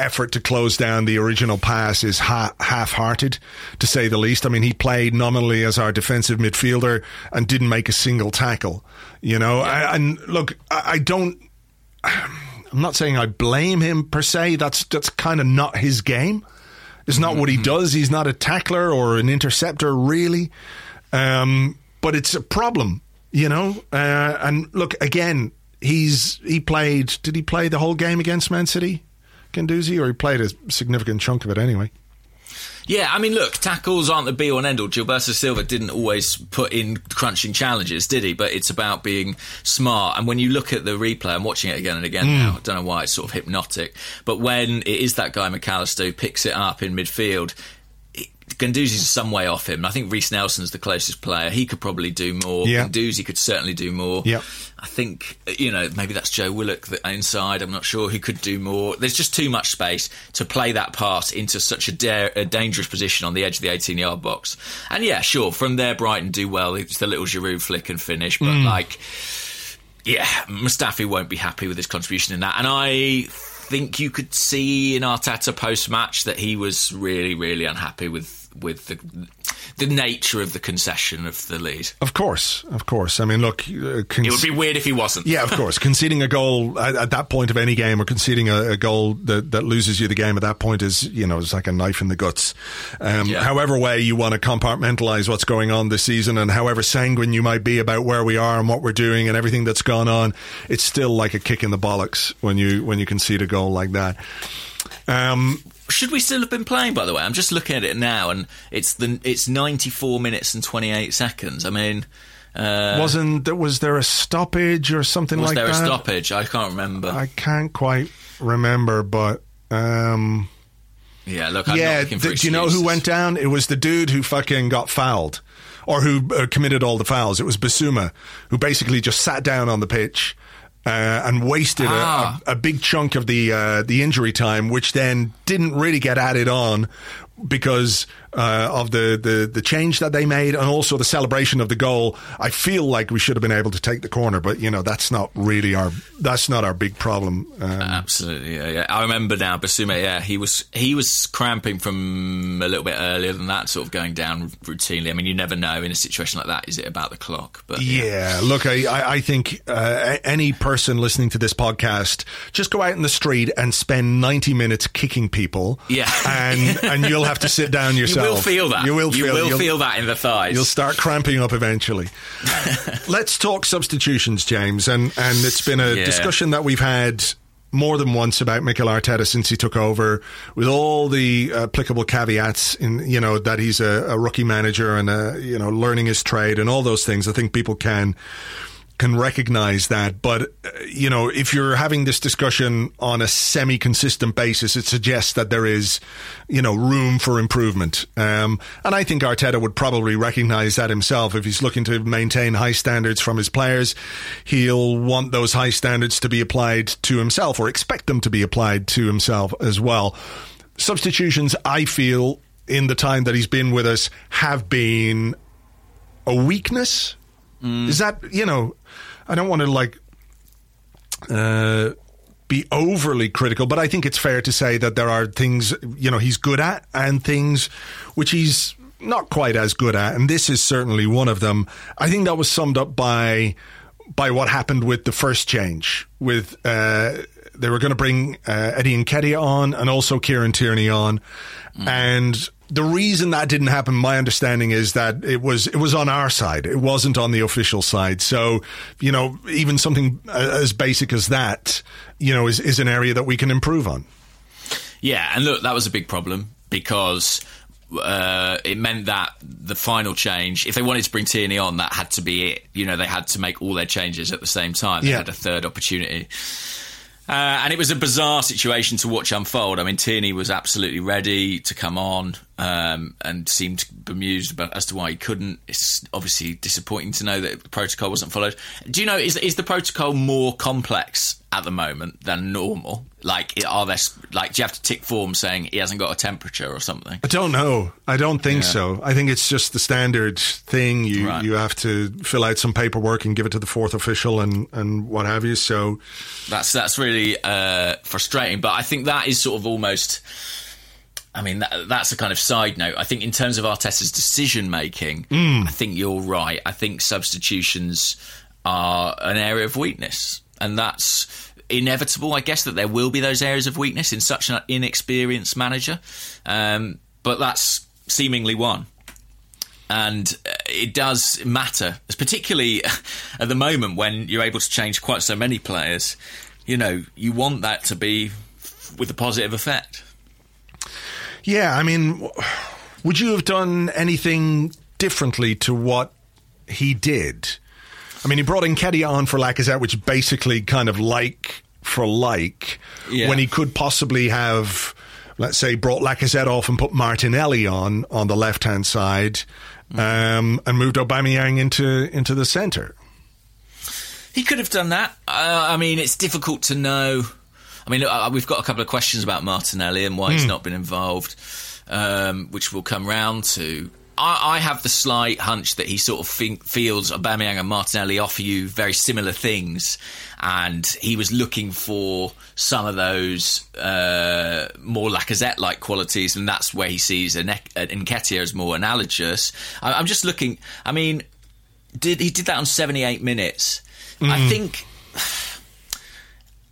effort to close down the original pass is ha- half-hearted, to say the least. I mean, he played nominally as our defensive midfielder and didn't make a single tackle. You know, I, and look, I, I don't. I'm not saying I blame him per se. That's that's kind of not his game. It's not what he does. He's not a tackler or an interceptor, really. Um, but it's a problem, you know. Uh, and look again. He's he played. Did he play the whole game against Man City, Guendouzi, or he played a significant chunk of it anyway? Yeah, I mean, look, tackles aren't the be all and end all. Gilberto Silva didn't always put in crunching challenges, did he? But it's about being smart. And when you look at the replay, I'm watching it again and again hmm. now. I don't know why it's sort of hypnotic. But when it is that guy Mac Allister who picks it up in midfield, Guendouzi's some way off him. I think Reiss Nelson's the closest player. He could probably do more. Yeah. Ganduzi could certainly do more. Yeah. I think you know maybe that's Joe Willock that inside. I'm not sure who could do more. There's just too much space to play that pass into such a, dare, a dangerous position on the edge of the 18 yard box. And yeah, sure, from there Brighton do well. It's the little Giroud flick and finish, but mm. like, yeah, Mustafi won't be happy with his contribution in that. And I think you could see in Arteta post match that he was really, really unhappy with with the the nature of the concession of the lead. Of course, of course. I mean, look, uh, cons- It would be weird if he wasn't. Yeah, of course. [LAUGHS] conceding a goal at, at that point of any game, or conceding a, a goal that, that loses you the game at that point is, you know, it's like a knife in the guts. Um, Yeah. However way you want to compartmentalize what's going on this season, and however sanguine you might be about where we are and what we're doing and everything that's gone on, it's still like a kick in the bollocks when you when you concede a goal like that. Um, Should we still have been playing? By the way, I'm just looking at it now, and it's the it's 94 minutes and 28 seconds. I mean, uh, wasn't there was there a stoppage or something like that? was there a stoppage? I can't remember. I can't quite remember, but. Um, yeah, look, I'm yeah, not looking for th- do you know who went down? It was the dude who fucking got fouled, or who uh, committed all the fouls. It was Bissouma, who basically just sat down on the pitch uh, and wasted a- Ah. a, a big chunk of the uh, the injury time, which then didn't really get added on because uh, of the, the the change that they made and also the celebration of the goal. I feel like we should have been able to take the corner, but you know that's not really our that's not our big problem. Um, Absolutely, yeah, yeah. I remember now, Bissouma. Yeah, he was he was cramping from a little bit earlier than that, sort of going down routinely. I mean, you never know in a situation like that. Is it about the clock? But Yeah, look, I, I, I think uh, any person listening to this podcast, just go out in the street and spend 90 minutes kicking people. Yeah. And, and you'll have to sit down [LAUGHS] you yourself. will feel that. You will feel, you'll- feel that in the thighs. You'll start cramping up eventually. [LAUGHS] Let's talk substitutions, James. And, and it's been a Yeah. discussion that we've had more than once about Mikel Arteta since he took over, with all the applicable caveats in you know that he's a, a rookie manager and uh you know learning his trade and all those things. I think people can can recognize that. But, uh, you know, if you're having this discussion on a semi consistent basis, it suggests that there is, you know, room for improvement. Um, and I think Arteta would probably recognize that himself. If he's looking to maintain high standards from his players, he'll want those high standards to be applied to himself or expect them to be applied to himself as well. Substitutions, I feel, in the time that he's been with us, have been a weakness. Is that you know? I don't want to like uh, be overly critical, but I think it's fair to say that there are things you know he's good at and things which he's not quite as good at, and this is certainly one of them. I think that was summed up by by what happened with the first change with. Uh, they were going to bring uh, Eddie Nketiah on and also Kieran Tierney on, and the reason that didn't happen, my understanding is that it was it was on our side. It wasn't on the official side. So, you know, even something as basic as that, you know, is is an area that we can improve on. Yeah, and look, that was a big problem because uh, it meant that the final change, if they wanted to bring Tierney on, that had to be it. You know, they had to make all their changes at the same time. They Yeah. had a third opportunity. Uh, and it was a bizarre situation to watch unfold. I mean, Tierney was absolutely ready to come on um, and seemed bemused about, as to why he couldn't. It's obviously disappointing to know that the protocol wasn't followed. Do you know, is, is the protocol more complex at the moment than normal? Like, are there like do you have to tick form saying he hasn't got a temperature or something? I don't know. I don't think Yeah. so. I think it's just the standard thing. You Right. you have to fill out some paperwork and give it to the fourth official and and what have you. So That's that's really uh, frustrating. But I think that is sort of almost. I mean, that, that's a kind of side note. I think in terms of Arteta's decision making, I think you're right. I think substitutions are an area of weakness, and that's inevitable. I guess that there will be those areas of weakness in such an inexperienced manager, um, but that's seemingly one and uh, it does matter, particularly [LAUGHS] at the moment when you're able to change quite so many players. You know, you want that to be with a positive effect. yeah, I mean, would you have done anything differently to what he did? I mean, he brought Nketiah on for Lacazette, which basically kind of like for like, Yeah. when he could possibly have, let's say, brought Lacazette off and put Martinelli on on the left hand side, um, and moved Aubameyang into into the centre. He could have done that. Uh, I mean, it's difficult to know. I mean, we've got a couple of questions about Martinelli and why he's not been involved, um, which we'll come round to. I, I have the slight hunch that he sort of think, feels Aubameyang and Martinelli offer you very similar things, and he was looking for some of those uh, more Lacazette-like qualities, and that's where he sees an Nketiah as more analogous. I, I'm just looking. I mean, did he did that on 78 minutes? I think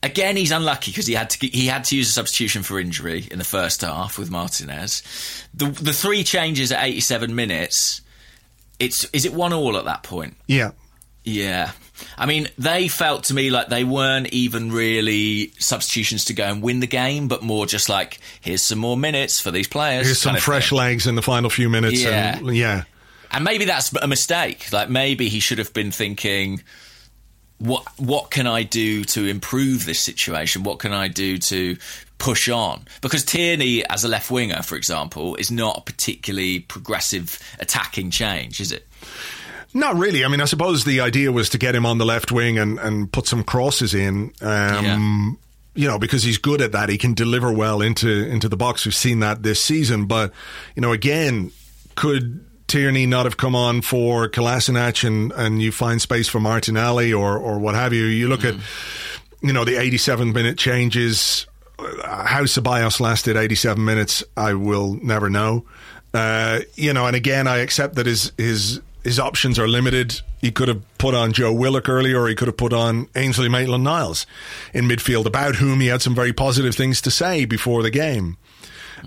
again he's unlucky because he had to he had to use a substitution for injury in the first half with Martinez. The the three changes at 87 minutes. It's is it one all at that point? Yeah. Yeah. I mean, they felt to me like they weren't even really substitutions to go and win the game, but more just like, here's some more minutes for these players. Here's some fresh legs in the final few minutes. Yeah. And, yeah. And maybe that's a mistake. Like maybe he should have been thinking, what what can I do to improve this situation? What can I do to push on? Because Tierney as a left winger, for example, is not a particularly progressive attacking change, is it? Not really. I mean, I suppose the idea was to get him on the left wing and, and put some crosses in. Um, You know, because he's good at that. He can deliver well into into the box. We've seen that this season. But, you know, again, could Tierney not have come on for Kolasinac and, and you find space for Martinelli or, or what have you? You look at, you know, the 87 minute changes. Uh, How Ceballos lasted 87 minutes, I will never know. Uh, you know, and again, I accept that his his his options are limited. He could have put on Joe Willock earlier, or he could have put on Ainsley Maitland-Niles in midfield, about whom he had some very positive things to say before the game.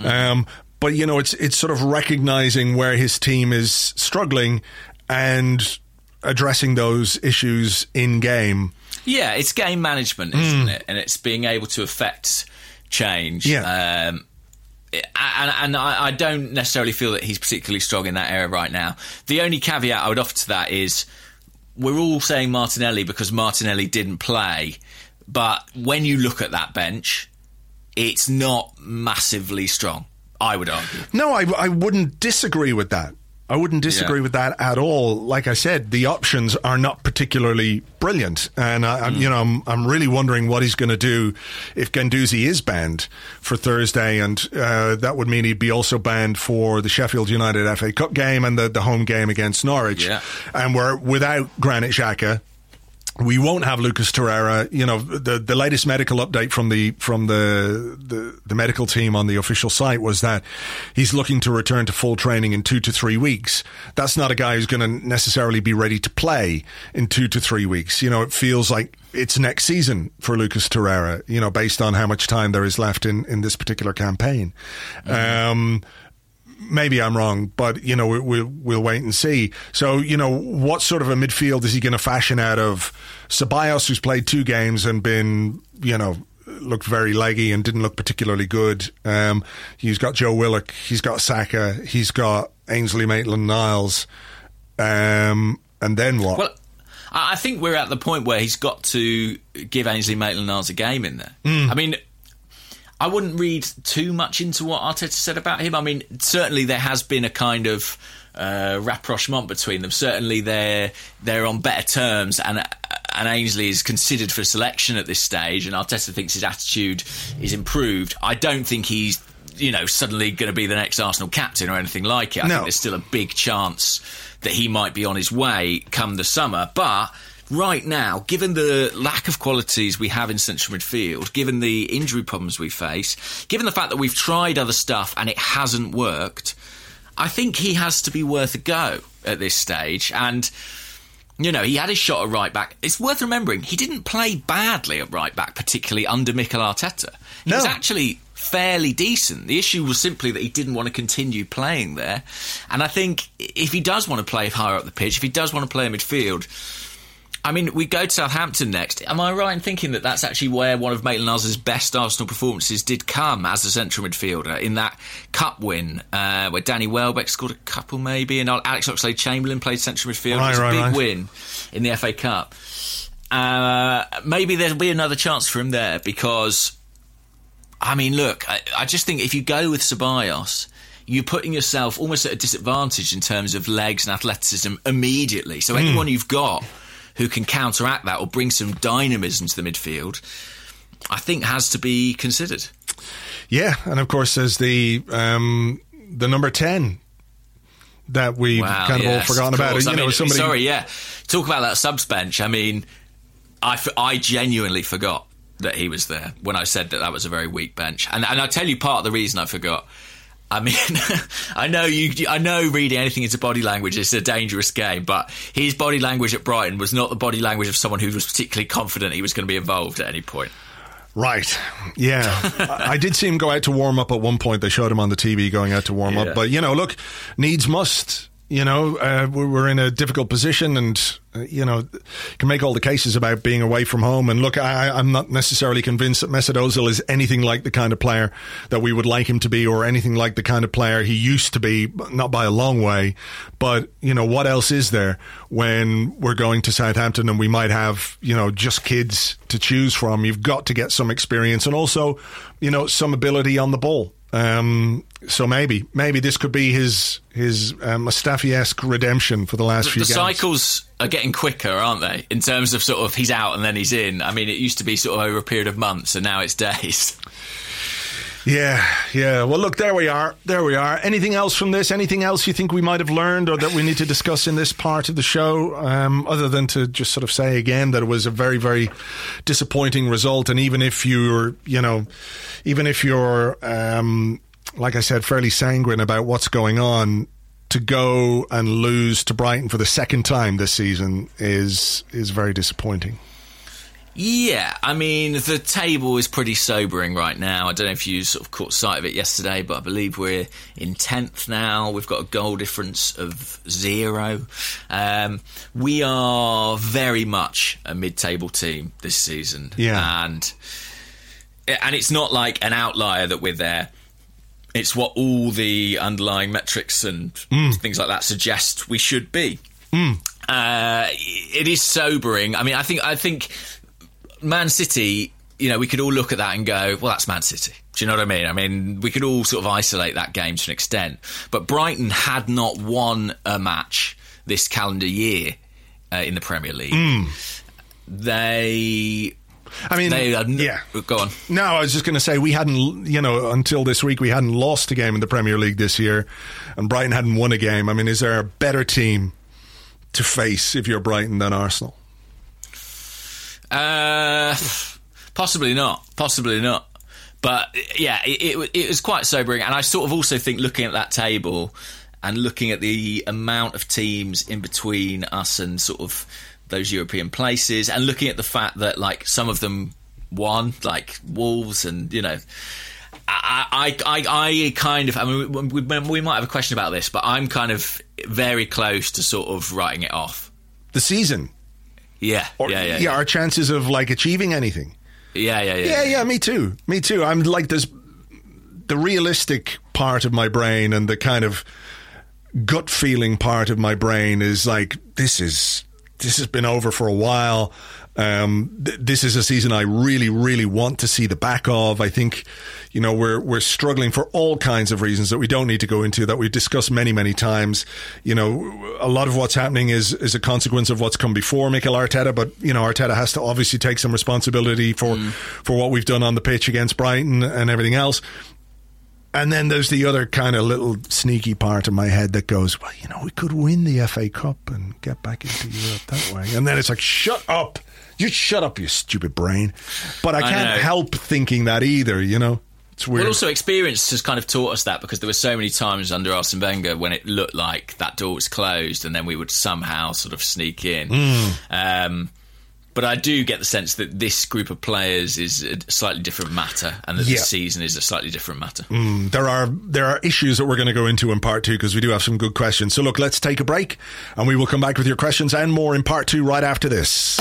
Um, but you know, it's it's sort of recognizing where his team is struggling and addressing those issues in game. Yeah, it's game management, isn't it? And it's being able to affect change. Yeah. Um, and and I, I don't necessarily feel that he's particularly strong in that area right now. The only caveat I would offer to that is we're all saying Martinelli because Martinelli didn't play, but when you look at that bench, it's not massively strong. I would argue. No, I, I wouldn't disagree with that. I wouldn't disagree Yeah. with that at all. Like I said, the options are not particularly brilliant, and I, I'm, you know, I'm, I'm really wondering what he's going to do if Guendouzi is banned for Thursday, and uh, that would mean he'd be also banned for the Sheffield United FA Cup game and the, the home game against Norwich. Yeah. And we're without Granit Xhaka. We won't have Lucas Torreira. You know, the the latest medical update from the from the, the the medical team on the official site was that he's looking to return to full training in two to three weeks. That's not a guy who's going to necessarily be ready to play in two to three weeks. You know, it feels like it's next season for Lucas Torreira. You know, based on how much time there is left in in this particular campaign. Um, maybe I'm wrong, but you know we, we, we'll wait and see. So you know what sort of a midfield is he going to fashion out of Ceballos, who's played two games and been you know looked very leggy and didn't look particularly good. Um, he's got Joe Willock, he's got Saka, he's got Ainsley Maitland-Niles, um, and then what? Well, I I think we're at the point where he's got to give Ainsley Maitland-Niles a game in there. I mean, I wouldn't read too much into what Arteta said about him. I mean, certainly there has been a kind of uh, rapprochement between them. Certainly they're they're on better terms, and and Ainsley is considered for selection at this stage, and Arteta thinks his attitude is improved. I don't think he's you know suddenly going to be the next Arsenal captain or anything like it. I No. think there's still a big chance that he might be on his way come the summer, but. Right now, given the lack of qualities we have in central midfield, given the injury problems we face, given the fact that we've tried other stuff and it hasn't worked, I think he has to be worth a go at this stage. And you know, he had his shot at right back. It's worth remembering he didn't play badly at right back, particularly under Mikel Arteta. He No. was actually fairly decent. The issue was simply that he didn't want to continue playing there. And I think if he does want to play higher up the pitch, if he does want to play in midfield, I mean, we go to Southampton next. Am I right in thinking that that's actually where one of Maitland-Niles' best Arsenal performances did come as a central midfielder in that cup win uh, where Danny Welbeck scored a couple maybe, and Alex Oxlade-Chamberlain played central midfield. Right, it was a right, big right. win in the FA Cup. Uh, maybe there'll be another chance for him there because, I mean, look, I, I just think if you go with Ceballos, you're putting yourself almost at a disadvantage in terms of legs and athleticism immediately. So anyone you've got who can counteract that or bring some dynamism to the midfield, I think has to be considered. Yeah, and of course there's the um, the number ten that we Wow, kind of all forgotten of about. You I know, mean, somebody. Sorry, yeah. Talk about that subs bench. I mean, I, I genuinely forgot that he was there when I said that that was a very weak bench. And, and I'll tell you part of the reason I forgot. I mean, [LAUGHS] I know you. I know reading anything into body language is a dangerous game, but his body language at Brighton was not the body language of someone who was particularly confident he was going to be involved at any point. Right. Yeah. [LAUGHS] I I did see him go out to warm up at one point. They showed him on the TV going out to warm Yeah. up. But, you know, look, needs must. You know, uh, we're in a difficult position and, uh, you know, can make all the cases about being away from home. And look, I, I'm not necessarily convinced that Mesut Ozil is anything like the kind of player that we would like him to be or anything like the kind of player he used to be, not by a long way. But, you know, what else is there when we're going to Southampton and we might have, you know, just kids to choose from? You've got to get some experience and also, you know, some ability on the ball. Um, so maybe, maybe this could be his his uh, Mustafi-esque redemption for the last The few games. The cycles are getting quicker, aren't they? In terms of sort of he's out and then he's in. I mean, it used to be sort of over a period of months, and now it's days. [LAUGHS] Yeah, yeah. Well, look, there we are. There we are. Anything else from this? Anything else you think we might have learned or that we need to discuss in this part of the show? Um, other than to just sort of say again that it was a very, very disappointing result. And even if you're, you know, even if you're, um, like I said, fairly sanguine about what's going on, to go and lose to Brighton for the second time this season is is very disappointing. Yeah, I mean, the table is pretty sobering right now. I don't know if you sort of caught sight of it yesterday, but I believe we're in 10th now. We've got a goal difference of zero. Um, we are very much a mid table team this season. Yeah. And, and it's not like an outlier that we're there. It's what all the underlying metrics and things like that suggest we should be. Uh, it is sobering. I mean, I think I think Man City. You know, we could all look at that and go, "Well, that's Man City." Do you know what I mean? I mean, we could all sort of isolate that game to an extent. But Brighton had not won a match this calendar year uh, in the Premier League. They, I mean, they are, yeah. Go on. No, I was just going to say we hadn't, you know, until this week we hadn't lost a game in the Premier League this year, and Brighton hadn't won a game. I mean, is there a better team to face if you're Brighton than Arsenal? Uh, possibly not. Possibly not. But yeah, it, it, it was quite sobering, and I sort of also think looking at that table and looking at the amount of teams in between us and sort of those European places, and looking at the fact that like some of them won, like Wolves, and you know. I, I, I, I kind of. I mean, we, we, we might have a question about this, but I'm kind of very close to sort of writing it off. The season, Yeah, or yeah, yeah, yeah, our chances of like achieving anything. yeah, yeah, yeah. Yeah, yeah, me too, me too. I'm like this, the realistic part of my brain and the kind of gut feeling part of my brain is like this is this has been over for a while. Um, th- this is a season I really, really want to see the back of. I think, you know, we're we're struggling for all kinds of reasons that we don't need to go into that we've discussed many, many times. You know, a lot of what's happening is is a consequence of what's come before Mikel Arteta, but you know, Arteta has to obviously take some responsibility for for what we've done on the pitch against Brighton and everything else. And then there's the other kind of little sneaky part of my head that goes, well, you know, we could win the FA Cup and get back into Europe that way. And then it's like, shut up. You shut up, you stupid brain. But I I can't know. help thinking that either, you know? It's weird. Well, also experience has kind of taught us that because there were so many times under Arsene Wenger when it looked like that door was closed, and then we would somehow sort of sneak in. Hmm. Um, but I do get the sense that this group of players is a slightly different matter, and that Yeah. the season is a slightly different matter. Mm, there are there are issues that we're going to go into in part two because we do have some good questions. So look, let's take a break, and we will come back with your questions and more in part two right after this.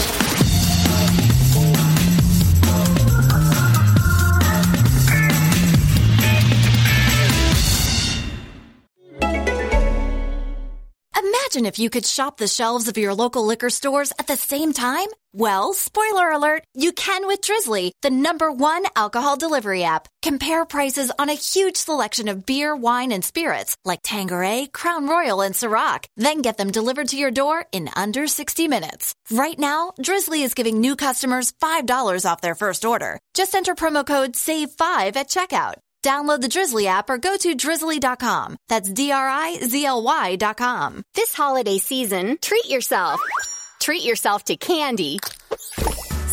Imagine if you could shop the shelves of your local liquor stores at the same time. Well, spoiler alert, you can with Drizzly, the number one alcohol delivery app. Compare prices on a huge selection of beer, wine, and spirits like Tanqueray, Crown Royal, and Ciroc. Then get them delivered to your door in under 60 minutes. Right now, Drizzly is giving new customers $5 off their first order. Just enter promo code SAVE5 at checkout. Download the Drizzly app or go to drizzly.com. That's D R I Z L Y.com. This holiday season, treat yourself. Treat yourself to candy.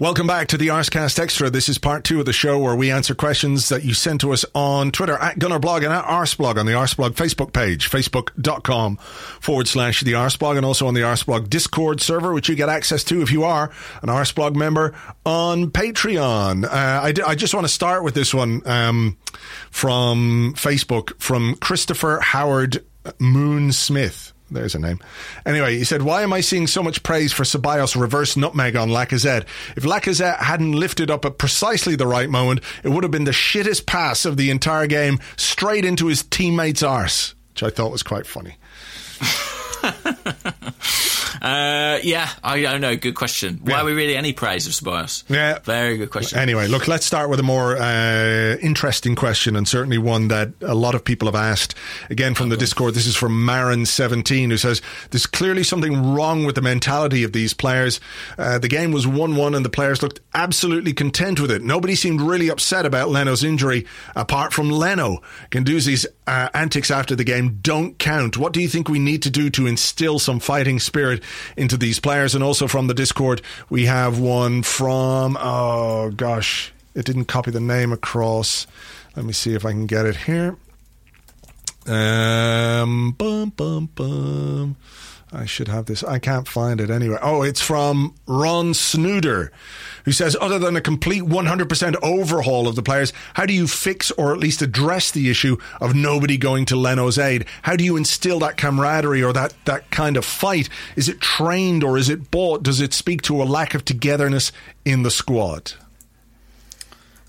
Welcome back to the Arsecast Extra. This is part two of the show where we answer questions that you send to us on Twitter at Gunnerblog and at Arseblog on the Arseblog Facebook page, facebook.com forward slash the Arseblog, and also on the Arseblog Discord server, which you get access to if you are an Arseblog member on Patreon. Uh, I, d- I just want to start with this one um, from Facebook from Christopher Howard Moon Smith. There's a name. Anyway, he said, Why am I seeing so much praise for Ceballos reverse nutmeg on Lacazette? If Lacazette hadn't lifted up at precisely the right moment, it would have been the shittest pass of the entire game straight into his teammate's arse, which I thought was quite funny. [LAUGHS] Uh, yeah, I don't know. Good question. Why Yeah. are we really any praise of Ceballos? Yeah. very good question. Anyway, look, let's start with a more uh, interesting question, and certainly one that a lot of people have asked. Again, from the Discord, this is from Marin17, who says, There's clearly something wrong with the mentality of these players. Uh, the game was 1 1, and the players looked absolutely content with it. Nobody seemed really upset about Leno's injury, apart from Leno. Guendouzi's uh, antics after the game don't count. What do you think we need to do to instill some fighting spirit into these players? And also from the Discord, we have one from, oh gosh, it didn't copy the name across. Let me see if I can get it here. Um, bum, bum, bum. I should have this. I can't find it anywhere. Oh, it's from Ron Snooder, who says, other than a complete 100% overhaul of the players, how do you fix or at least address the issue of nobody going to Leno's aid? How do you instill that camaraderie or that, that kind of fight? Is it trained or is it bought? Does it speak to a lack of togetherness in the squad?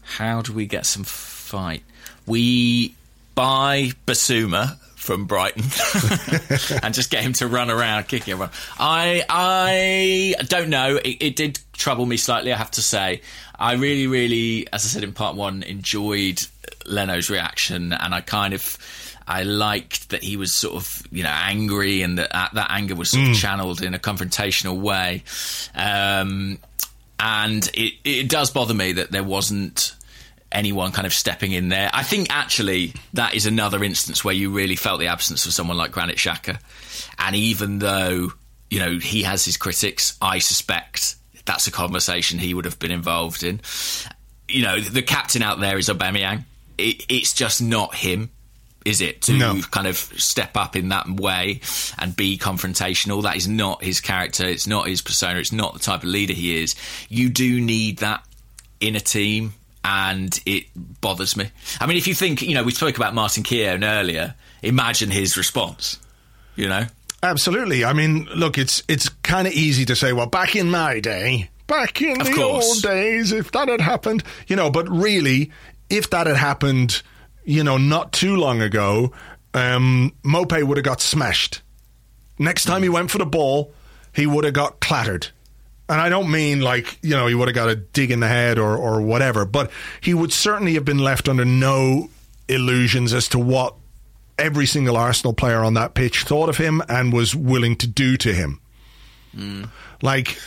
How do we get some fight? We buy Bissouma from Brighton [LAUGHS] and just get him to run around kicking everyone. I I don't know. It, it did trouble me slightly, I have to say. I really, really, as I said in part one, enjoyed Leno's reaction, and I kind of. I liked that he was sort of, you know, angry, and that that anger was sort of channeled in a confrontational way. Um, and it, it does bother me that there wasn't anyone kind of stepping in there. I think actually that is another instance where you really felt the absence of someone like Granit Xhaka. And even though, you know, he has his critics, I suspect that's a conversation he would have been involved in. You know, the captain out there is Aubameyang. It, it's just not him. Is it to No. kind of step up in that way and be confrontational? That is not his character. It's not his persona. It's not the type of leader he is. You do need that in a team, and it bothers me. I mean, if you think, you know, we spoke about Martin Keown earlier. Imagine his response. You know, Absolutely. I mean, look, it's it's kind of easy to say, well, back in my day, back in Of the course. old days, if that had happened, you know, but really, if that had happened, you know, not too long ago, um, Maupay would have got smashed. Next time he went for the ball, he would have got clattered. And I don't mean like, you know, he would have got a dig in the head or, or whatever, but he would certainly have been left under no illusions as to what every single Arsenal player on that pitch thought of him and was willing to do to him. Mm. Like,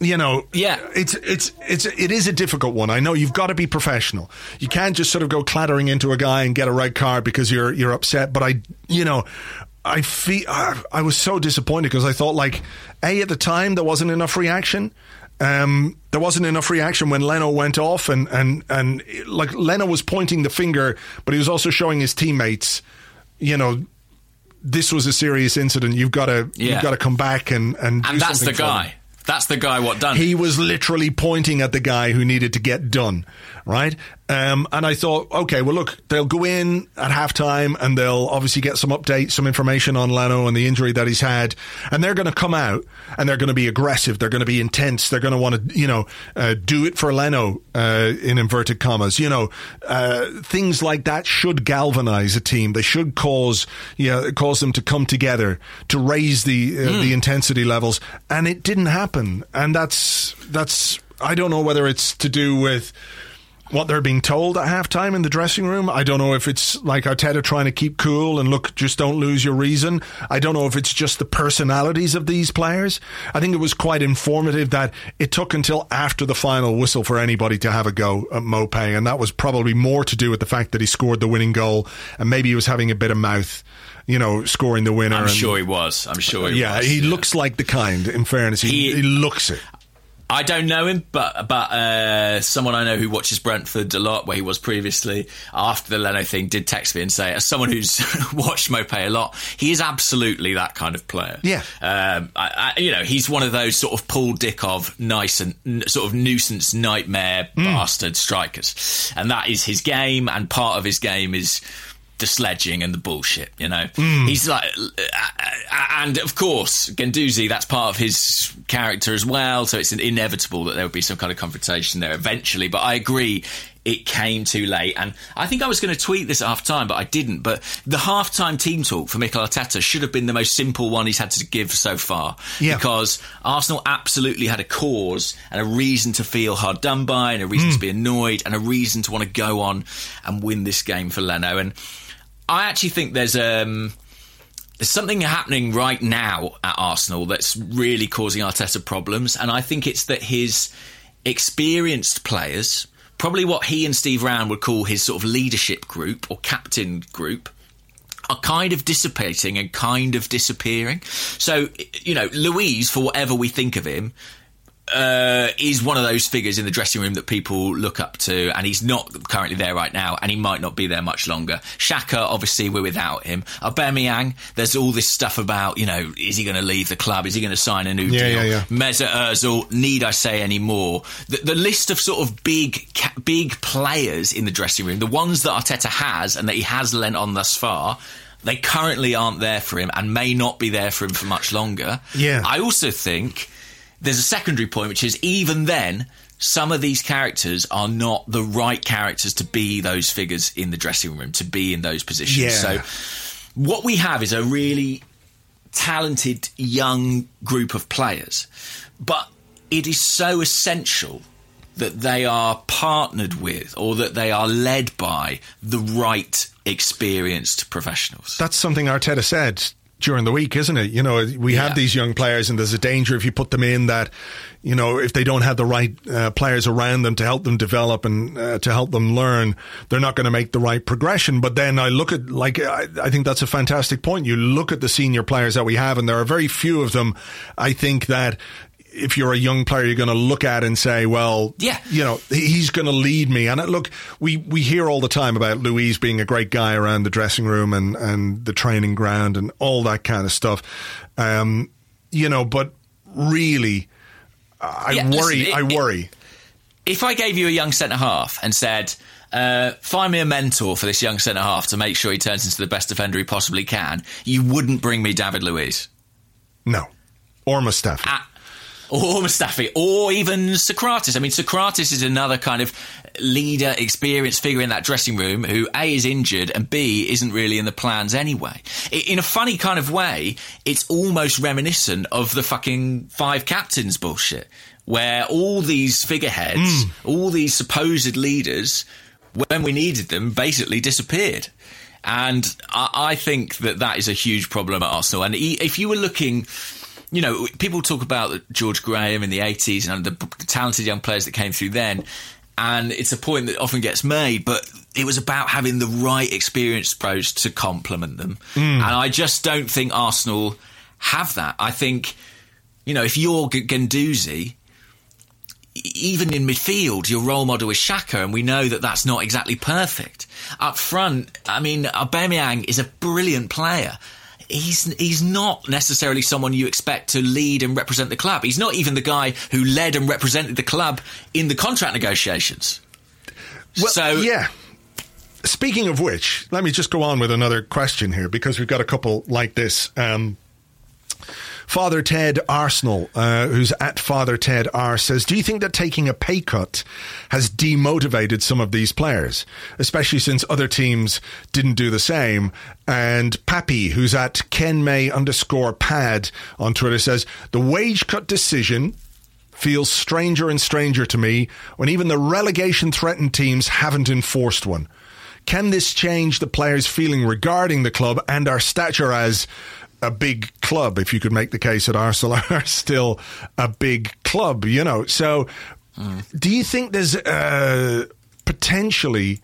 you know, Yeah. it's it's it's it is a difficult one. I know you've got to be professional. You can't just sort of go clattering into a guy and get a red card because you're you're upset. But I, you know, I feel I, was so disappointed because I thought like a at the time there wasn't enough reaction. Um, there wasn't enough reaction when Leno went off, and and and like Leno was pointing the finger, but he was also showing his teammates, you know, this was a serious incident. You've got to Yeah. you've got to come back and and and that's the something for them. guy. That's the guy. What done? He was literally pointing at the guy who needed to get done, right? Um, and I thought, okay, well, look, they'll go in at halftime and they'll obviously get some updates, some information on Leno and the injury that he's had, and they're going to come out and they're going to be aggressive, they're going to be intense, they're going to want to, you know, uh, do it for Leno uh, in inverted commas. You know, uh, things like that should galvanize a team. They should cause, yeah, cause them to come together to raise the uh, the intensity levels, and it didn't happen. And that's that's I don't know whether it's to do with what they're being told at halftime in the dressing room. I don't know if it's like Arteta trying to keep cool and look, just don't lose your reason. I don't know if it's just the personalities of these players. I think it was quite informative that it took until after the final whistle for anybody to have a go at Maupay, and that was probably more to do with the fact that he scored the winning goal and maybe he was having a bit of mouth. You know, scoring the winner. I'm and- sure he was. I'm sure he yeah, was. he looks like the kind. In fairness, he, He- he looks it. I don't know him, but but uh, someone I know who watches Brentford a lot, where he was previously, after the Leno thing, did text me and say, as someone who's [LAUGHS] watched Maupay a lot, he is absolutely that kind of player. Yeah. um, I, I, you know, he's one of those sort of Paul Dickov, nice and n- sort of nuisance nightmare bastard strikers, and that is his game. And part of his game is the sledging and the bullshit. You know, hmm. he's like, uh, uh, and of course, Guendouzi. That's part of his character as well. So it's inevitable that there would be some kind of confrontation there eventually. But I agree. It came too late, and I think I was going to tweet this at half time, but I didn't. But the half-time team talk for Mikel Arteta should have been the most simple one he's had to give so far, Yeah. because Arsenal absolutely had a cause and a reason to feel hard done by, and a reason to hmm. be annoyed, and a reason to want to go on and win this game for Leno. And I actually think there's um, there's something happening right now at Arsenal that's really causing Arteta problems, and I think it's that his experienced players, probably what he and Steve Round would call his sort of leadership group or captain group, are kind of dissipating and kind of disappearing. So, you know, Luiz, for whatever we think of him, uh, is one of those figures in the dressing room that people look up to, and he's not currently there right now, and he might not be there much longer. Xhaka, obviously, we're without him. Aubameyang, there's all this stuff about, you know, is he going to leave the club? Is he going to sign a new Yeah, deal? yeah, yeah. Mesut Ozil, need I say any more? The, the list of sort of big, big players in the dressing room, the ones that Arteta has and that he has lent on thus far. They currently aren't there for him and may not be there for him for much longer. Yeah. I also think there's a secondary point, which is even then, some of these characters are not the right characters to be those figures in the dressing room, to be in those positions. Yeah. So, what we have is a really talented young group of players, but it is so essential that they are partnered with or that they are led by the right experienced professionals. That's something Arteta said during the week, isn't it? You know, we Yeah. have these young players, and there's a danger if you put them in that, you know, if they don't have the right uh, players around them to help them develop and uh, to help them learn, they're not going to make the right progression. But then I look at, like, I, I think that's a fantastic point. You look at the senior players that we have, and there are very few of them. I think that. If you're a young player, you're going to look at and say, "Well, Yeah. you know, he's going to lead me." And uh, look, we we hear all the time about Luiz being a great guy around the dressing room and and the training ground and all that kind of stuff. Um, you know, but really, I Yeah, listen, worry. it- I it- worry. if I gave you a young centre half and said, uh, find me a mentor for this young centre half to make sure he turns into the best defender he possibly can, you wouldn't bring me David Luiz. No. Or Mustafi. Ah, or Mustafi, or even Sokratis. I mean, Sokratis is another kind of leader, experienced figure in that dressing room who A is injured and B isn't really in the plans anyway. In a funny kind of way, it's almost reminiscent of the fucking five captains bullshit, where all these figureheads, hmm. all these supposed leaders, when we needed them, basically disappeared. And I, I think that that is a huge problem at Arsenal. And if you were looking you know, people talk about George Graham in the 80s and the, the talented young players that came through then. And it's a point that often gets made, but it was about having the right experienced pros to complement them. Mm. And I just don't think Arsenal have that. I think, you know, if you're G- Guendouzi, e- even in midfield, your role model is Xhaka, and we know that that's not exactly perfect. Up front, I mean, Aubameyang is a brilliant player. He's he's not necessarily someone you expect to lead and represent the club. He's not even the guy who led and represented the club in the contract negotiations. Well, so yeah. Speaking of which, let me just go on with another question here because we've got a couple like this. Um, Father Ted Arsenal, uh, who's at Father Ted R, says, "Do you think that taking a pay cut has demotivated some of these players, especially since other teams didn't do the same?" And Pappy, who's at Ken May underscore Pad on Twitter, says, "The wage cut decision." feels stranger and stranger to me when even the relegation threatened teams haven't enforced one. Can this change the players' feeling regarding the club and our stature as a big club? If you could make the case that Arsenal [LAUGHS] are still a big club, you know. So, do you think there's uh, potentially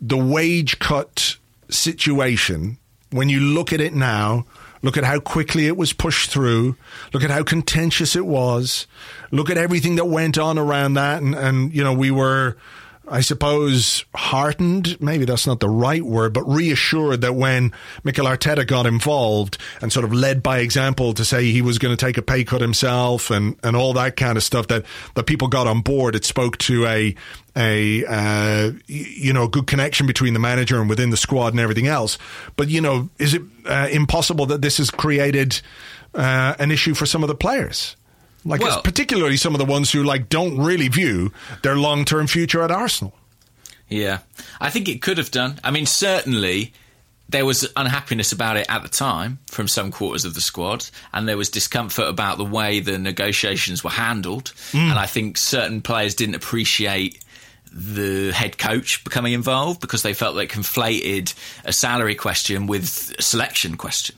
the wage cut situation when you look at it now? Look at how quickly it was pushed through. Look at how contentious it was. Look at everything that went on around that. And, and you know, we were, I suppose, heartened. Maybe that's not the right word, but reassured that when Mikel Arteta got involved and sort of led by example to say he was going to take a pay cut himself and, and all that kind of stuff, that, that people got on board. It spoke to a, a uh, you know good connection between the manager and within the squad and everything else. But you know, is it uh, impossible that this has created uh, an issue for some of the players? Like Well- particularly some of the ones who like don't really view their long term future at Arsenal. Yeah, I think it could have done. I mean, certainly there was unhappiness about it at the time from some quarters of the squad, and there was discomfort about the way the negotiations were handled. Mm. And I think certain players didn't appreciate the head coach becoming involved because they felt they conflated a salary question with a selection question.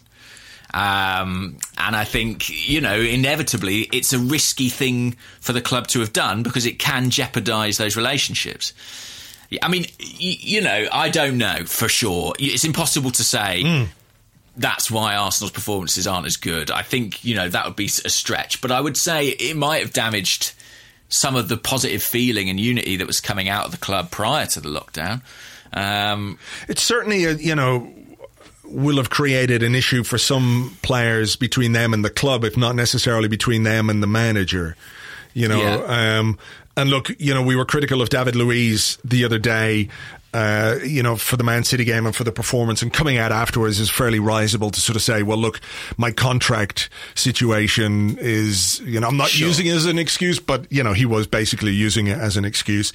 Um, and I think, you know, inevitably it's a risky thing for the club to have done because it can jeopardise those relationships. I mean, y- you know, I don't know for sure. It's impossible to say that's why Arsenal's performances aren't as good. I think, you know, that would be a stretch. But I would say it might have damaged some of the positive feeling and unity that was coming out of the club prior to the lockdown. Um, It's certainly a, you know will have created an issue for some players between them and the club, if not necessarily between them and the manager. You know, Yeah. um, and look, you know, we were critical of David Luiz the other day. Uh, you know, for the Man City game and for the performance, and coming out afterwards is fairly risible to sort of say, well, look, my contract situation is, you know, I'm not Sure. using it as an excuse, but, you know, he was basically using it as an excuse.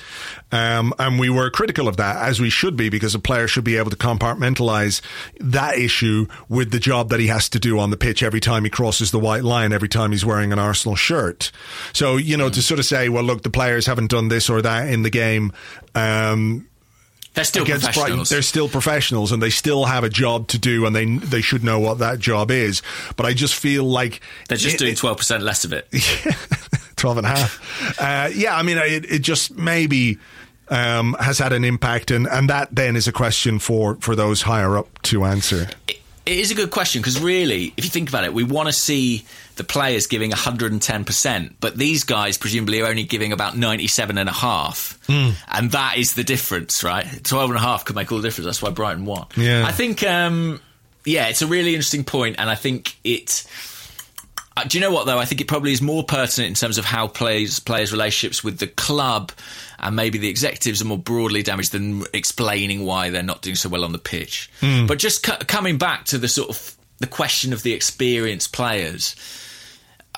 Um, and we were critical of that, as we should be, because a player should be able to compartmentalize that issue with the job that he has to do on the pitch every time he crosses the white line, every time he's wearing an Arsenal shirt. So, you know, to sort of say, well, look, the players haven't done this or that in the game, um, they're still against Brighton, professionals. they're still professionals and they still have a job to do and they they should know what that job is. But I just feel like They're just it- doing twelve percent less of it. [LAUGHS] 12 and a half. uh, yeah, I mean, it, it just maybe um, has had an impact, and, and that then is a question for, for those higher up to answer. It is a good question because really, if you think about it, we want to see the players giving 110%, but these guys presumably are only giving about 97 and a half. And that is the difference, right? 12 and a half could make all the difference. That's why Brighton won. Yeah. I think, um, yeah, it's a really interesting point, and I think it. Uh, do you know what though? I think it probably is more pertinent in terms of how players players' relationships with the club and maybe the executives are more broadly damaged than explaining why they're not doing so well on the pitch. But just cu- coming back to the sort of the question of the experienced players.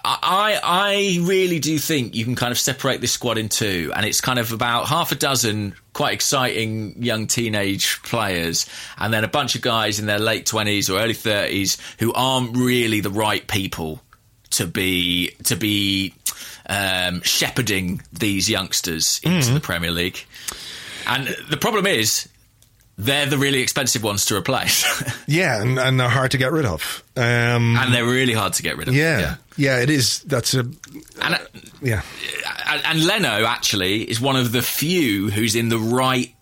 I I really do think you can kind of separate this squad in two, and it's kind of about half a dozen quite exciting young teenage players, and then a bunch of guys in their late twenties or early thirties who aren't really the right people to be to be um, shepherding these youngsters into the Premier League. And the problem is, they're the really expensive ones to replace, [LAUGHS] Yeah, and, and they're hard to get rid of. Um, and they're really hard to get rid of. yeah, yeah, it is. That's a And, uh, yeah. and, and Leno actually is one of the few who's in the right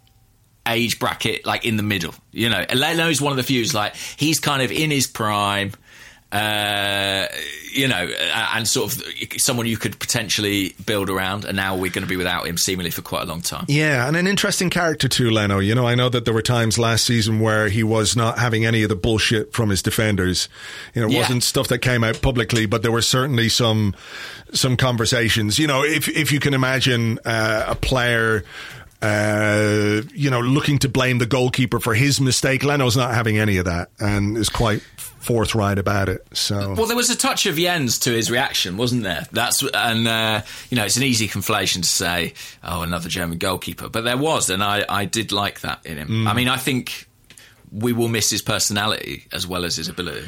age bracket, like in the middle. You know, Leno's one of the few. who's Like he's kind of in his prime. Uh, you know, uh, and sort of someone you could potentially build around, and now we're going to be without him seemingly for quite a long time. Yeah, and an interesting character too, Leno. You know, I know that there were times last season where he was not having any of the bullshit from his defenders. You know, it Yeah. wasn't stuff that came out publicly, but there were certainly some some conversations. You know, if if you can imagine uh, a player. Uh, you know, looking to blame the goalkeeper for his mistake. Leno's not having any of that and is quite forthright about it. So, Well, there was a touch of Jens to his reaction, wasn't there? That's and uh, you know it's an easy conflation to say, oh, another German goalkeeper, but there was, and I I did like that in him. I mean, I think we will miss his personality as well as his ability.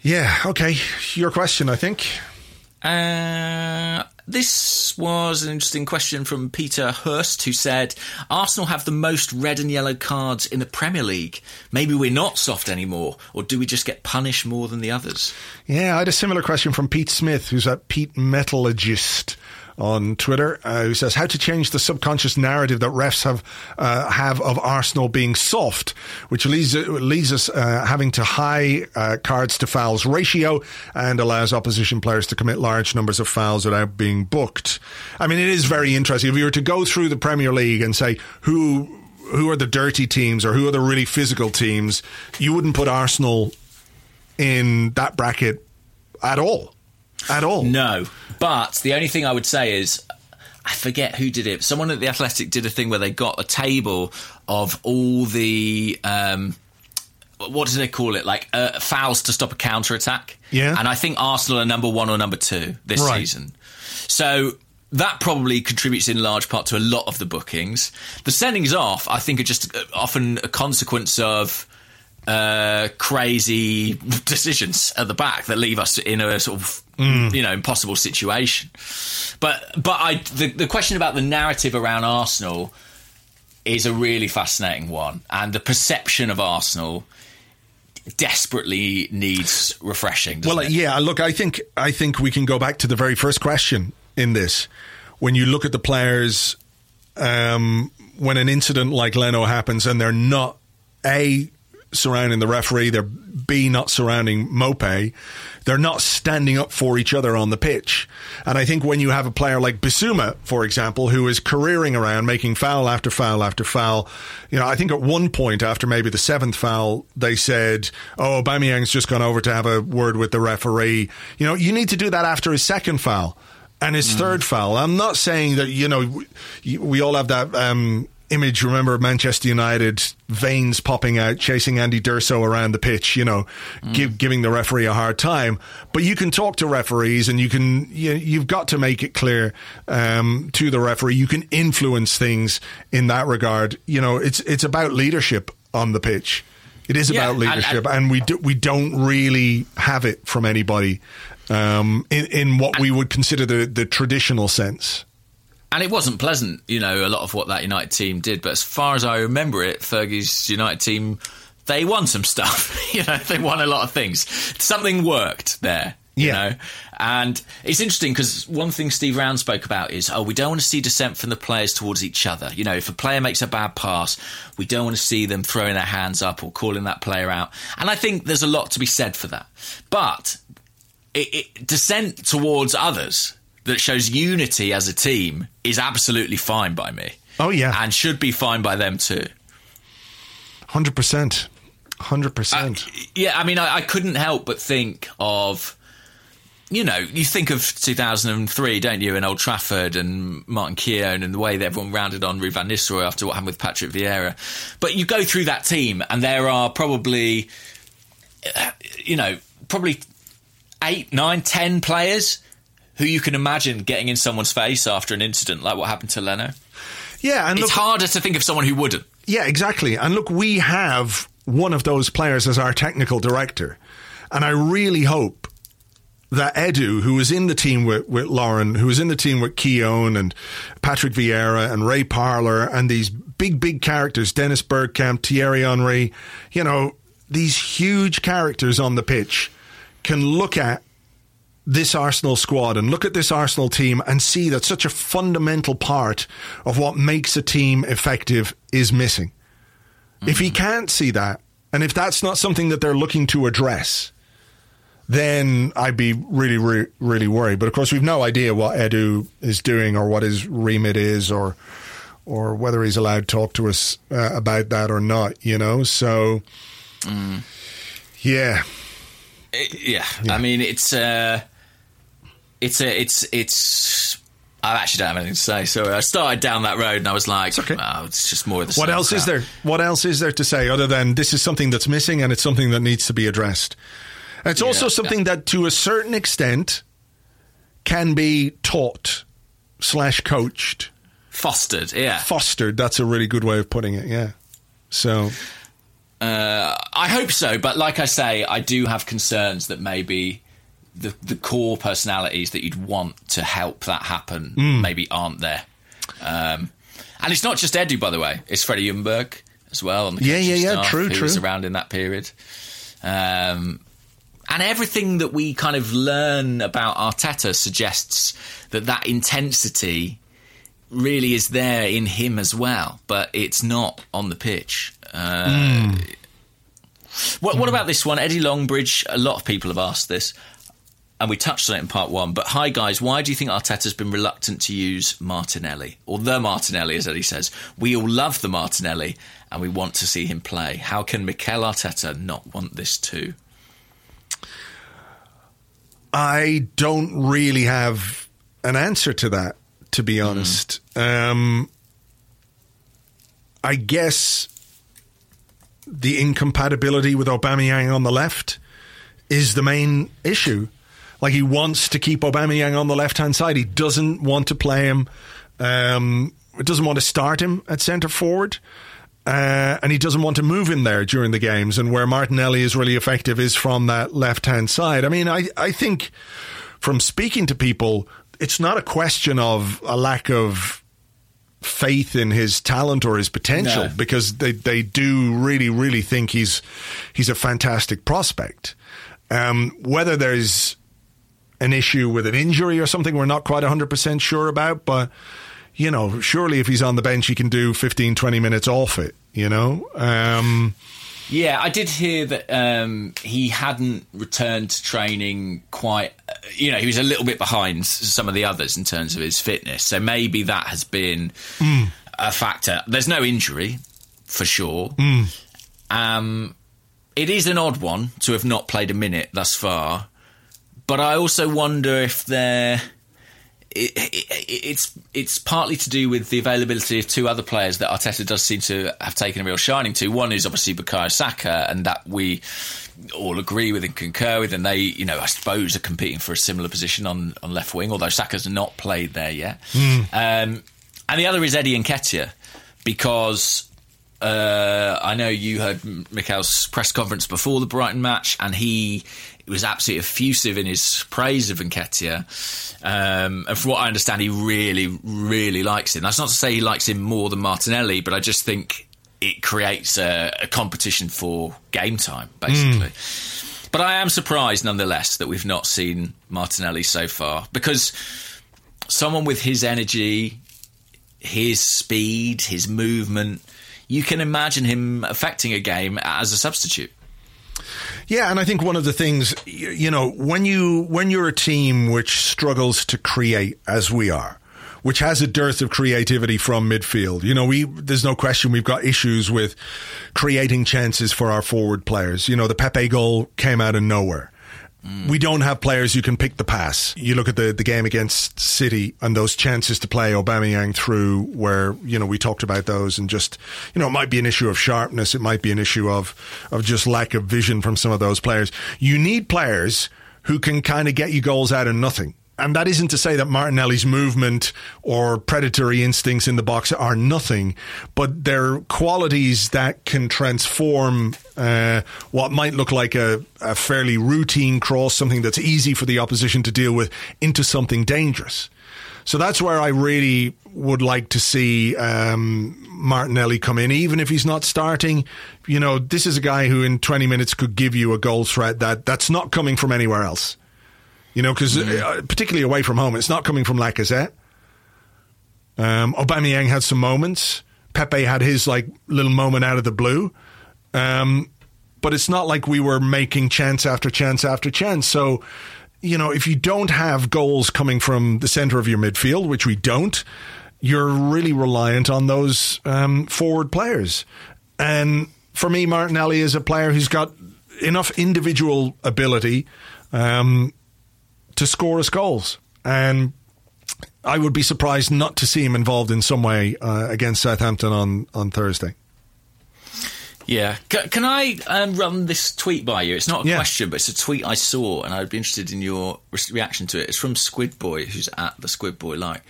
yeah, okay. Your question, I think. Uh, this was an interesting question from Peter Hurst, who said Arsenal have the most red and yellow cards in the Premier League. Maybe we're not soft anymore, or do we just get punished more than the others? Yeah, I had a similar question from Pete Smith, who's a Pete Metallurgist on Twitter, uh, who says how to change the subconscious narrative that refs have uh, have of Arsenal being soft, which leads leads us uh, having to high uh, cards to fouls ratio and allows opposition players to commit large numbers of fouls without being booked. I mean, it is very interesting. If you were to go through the Premier League and say who who are the dirty teams or who are the really physical teams, you wouldn't put Arsenal in that bracket at all. At all. No, but the only thing I would say is I forget who did it. Someone at the Athletic did a thing where they got a table of all the um, what do they call it? Like uh, fouls to stop a counter attack. Yeah. and I think Arsenal are number one or number two this Right. season. So. That probably contributes in large part to a lot of the bookings. The sendings off, I think, are just uh, often a consequence of uh, crazy decisions at the back that leave us in a sort of you know impossible situation. But but I the, the question about the narrative around Arsenal is a really fascinating one, and the perception of Arsenal desperately needs refreshing. Well, it? yeah. Look, I think I think we can go back to the very first question in this. When you look at the players, um, when an incident like Leno happens, and they're not a surrounding the referee, they're b not surrounding Maupay, they're not standing up for each other on the pitch. And I think when you have a player like Bissouma, for example, who is careering around making foul after foul after foul, you know, I think at one point after maybe the seventh foul, they said, "Oh, Aubameyang's just gone over to have a word with the referee." You know, you need to do that after his second foul and his third foul. I'm not saying that you know we, we all have that. Um, Image, remember Manchester United veins popping out, chasing Andy D'Urso around the pitch, you know, give, giving the referee a hard time. But you can talk to referees, and you can you, you've got to make it clear um, to the referee. You can influence things in that regard. You know, it's it's about leadership on the pitch. It is Yeah, about leadership, and, we do, we don't really have it from anybody um, in in what we would consider the the traditional sense. And it wasn't pleasant, you know, a lot of what that United team did. But as far as I remember it, Fergie's United team, they won some stuff. [LAUGHS] you know, they won a lot of things. Something worked there. You Yeah. know, and it's interesting because one thing Steve Round spoke about is, oh, we don't want to see dissent from the players towards each other. You know, if a player makes a bad pass, we don't want to see them throwing their hands up or calling that player out. And I think there's a lot to be said for that. But it, it, dissent towards others that shows unity as a team is absolutely fine by me. Oh, yeah. and should be fine by them too. Hundred percent, hundred percent. Yeah, I mean, I, I couldn't help but think of you know, you think of 2003, don't you, in Old Trafford and Martin Keown and the way that everyone rounded on Ruud van Nistelrooy after what happened with Patrick Vieira. But you go through that team, and there are probably, uh, you know, probably eight, nine, ten players who you can imagine getting in someone's face after an incident like what happened to Leno. Yeah, and It's look, harder to think of someone who wouldn't. Yeah, exactly. And look, we have one of those players as our technical director. And I really hope that Edu, who was in the team with, with Lauren, who was in the team with Keown and Patrick Vieira and Ray Parlour and these big, big characters, Dennis Bergkamp, Thierry Henry, you know, these huge characters on the pitch can look at this Arsenal squad and look at this Arsenal team and see that such a fundamental part of what makes a team effective is missing. If he can't see that, and if that's not something that they're looking to address, then I'd be really, really, really worried. But of course, we've no idea what Edu is doing or what his remit is or or whether he's allowed to talk to us uh, about that or not, you know? So, yeah. It- yeah. I mean, it's uh, it's a, it's it's. I actually don't have anything to say. So I started down that road, and I was like, it's, okay. "Oh, it's just more of the." What else is there? What else is there to say other than this is something that's missing and it's something that needs to be addressed? And it's also Yeah. something that, to a certain extent, can be taught slash coached, Fostered, yeah. fostered. That's a really good way of putting it. Yeah. So Uh, I hope so, but like I say, I do have concerns that maybe the the core personalities that you'd want to help that happen Hmm. maybe aren't there. Um, and it's not just Edu, by the way; it's Freddie Ljungberg as well. On the Yeah, yeah, yeah, true, who was true. around in that period. Um, and everything that we kind of learn about Arteta suggests that that intensity really is there in him as well, but it's not on the pitch. Uh, what, what about this one? Eddie Longbridge, a lot of people have asked this, and we touched on it in part one. But hi, guys, why do you think Arteta's been reluctant to use Martinelli? Or the Martinelli, as Eddie says. We all love the Martinelli, and we want to see him play. How can Mikel Arteta not want this too? I don't really have an answer to that, to be honest. Um, I guess the incompatibility with Aubameyang on the left is the main issue. Like he wants to keep Aubameyang on the left hand side. He doesn't want to play him. Um, doesn't want to start him at centre forward. Uh, and he doesn't want to move in there during the games. And where Martinelli is really effective is from that left hand side. I mean, I, I think from speaking to people, it's not a question of a lack of faith in his talent or his potential No. because they, they do really, really think he's he's a fantastic prospect. Um, whether there's an issue with an injury or something we're not quite 100% sure about, but you know, surely if he's on the bench, he can do 15, 20 minutes off it, you know? Um, Yeah, I did hear that um, he hadn't returned to training quite. You know, he was a little bit behind some of the others in terms of his fitness. So maybe that has been a factor. There's no injury, for sure. Um, it is an odd one to have not played a minute thus far. But I also wonder if there it, it, it's it's partly to do with the availability of two other players that Arteta does seem to have taken a real shining to. One is obviously Bukayo Saka, and that we all agree with and concur with, and they, you know, I suppose are competing for a similar position on, on left wing, although Saka's not played there yet. Um, and the other is Eddie Nketiah, because uh, I know you heard Mikel's press conference before the Brighton match, and he was absolutely effusive in his praise of Nketiah. Um, and from what I understand, he really, really likes him. That's not to say he likes him more than Martinelli, but I just think it creates a, a competition for game time, basically. But I am surprised, nonetheless, that we've not seen Martinelli so far because someone with his energy, his speed, his movement, you can imagine him affecting a game as a substitute. Yeah, and I think one of the things you, know when you when you're a team which struggles to create as we are, which has a dearth of creativity from midfield, you know we there's no question we've got issues with creating chances for our forward players. You know the Pepe goal came out of nowhere. We don't have players who can pick the pass. You look at the, the game against City and those chances to play Aubameyang through where, you know, we talked about those and just, you know, it might be an issue of sharpness. It might be an issue of, of just lack of vision from some of those players. You need players who can kind of get you goals out of nothing. And that isn't to say that Martinelli's movement or predatory instincts in the box are nothing, but they're qualities that can transform uh, what might look like a, a fairly routine cross, something that's easy for the opposition to deal with, into something dangerous. So that's where I really would like to see um, Martinelli come in, even if he's not starting. You know, this is a guy who in 20 minutes could give you a goal threat that that's not coming from anywhere else. You know, because uh, particularly away from home, it's not coming from Lacazette. Um, Aubameyang had some moments. Pepe had his like little moment out of the blue. Um, but it's not like we were making chance after chance after chance. So, you know, if you don't have goals coming from the center of your midfield, which we don't, you're really reliant on those um, forward players. And for me, Martinelli is a player who's got enough individual ability um, to score us goals. And I would be surprised not to see him involved in some way uh, against Southampton on, on Thursday. Yeah. C- can I um, run this tweet by you? It's not a Yeah. question, but it's a tweet I saw, and I'd be interested in your re- reaction to it. It's from Squid Boy, who's at the Squid Boy like.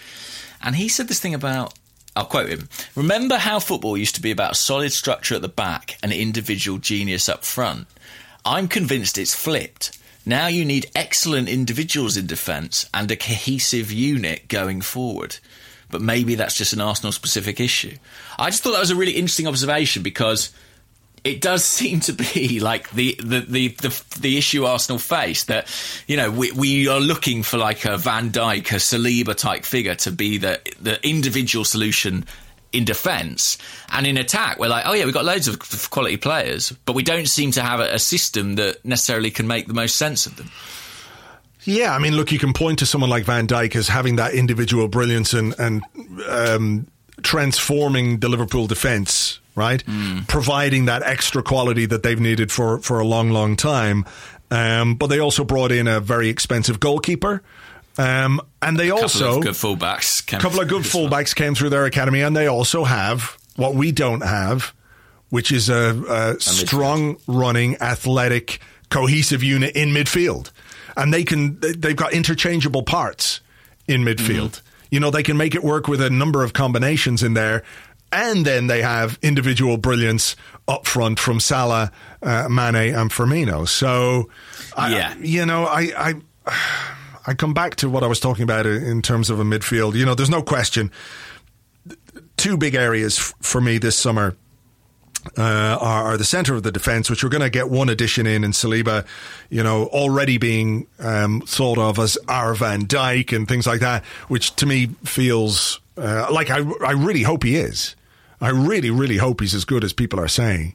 And he said this thing about. I'll quote him. Remember how football used to be about solid structure at the back and individual genius up front? I'm convinced it's flipped. Now you need excellent individuals in defence and a cohesive unit going forward. But maybe that's just an Arsenal specific issue. I just thought that was a really interesting observation because it does [LAUGHS] seem to be like the the the the, the issue Arsenal face that you know we we are looking for like a Van Dijk, a Saliba type figure to be the the individual solution in defence and in attack we're like oh yeah we've got loads of quality players but we don't seem to have a, a system that necessarily can make the most sense of them Yeah, I mean, look, you can point to someone like Van Dijk as having that individual brilliance and, and um, transforming the Liverpool defence, right? Providing that extra quality that they've needed for, for a long, long time. Um, but they also brought in a very expensive goalkeeper. Um, and they couple also of good fullbacks a couple of good fullbacks came through their academy, and they also have what we don't have, which is a, a strong running, athletic, cohesive unit in midfield, and they can they- they've got interchangeable parts in midfield. You know, they can make it work with a number of combinations in there. And then they have individual brilliance up front from Salah, uh, Mane, and Firmino. So, I, Yeah. you know, I, I I come back to what I was talking about in terms of a midfield. You know, there's no question. Two big areas f- for me this summer uh, are, are the centre of the defence, which we're going to get one addition in, in Saliba, you know, already being um, thought of as our Van Dijk and things like that, which to me feels uh, like I, I really hope he is. I really, really hope he's as good as people are saying.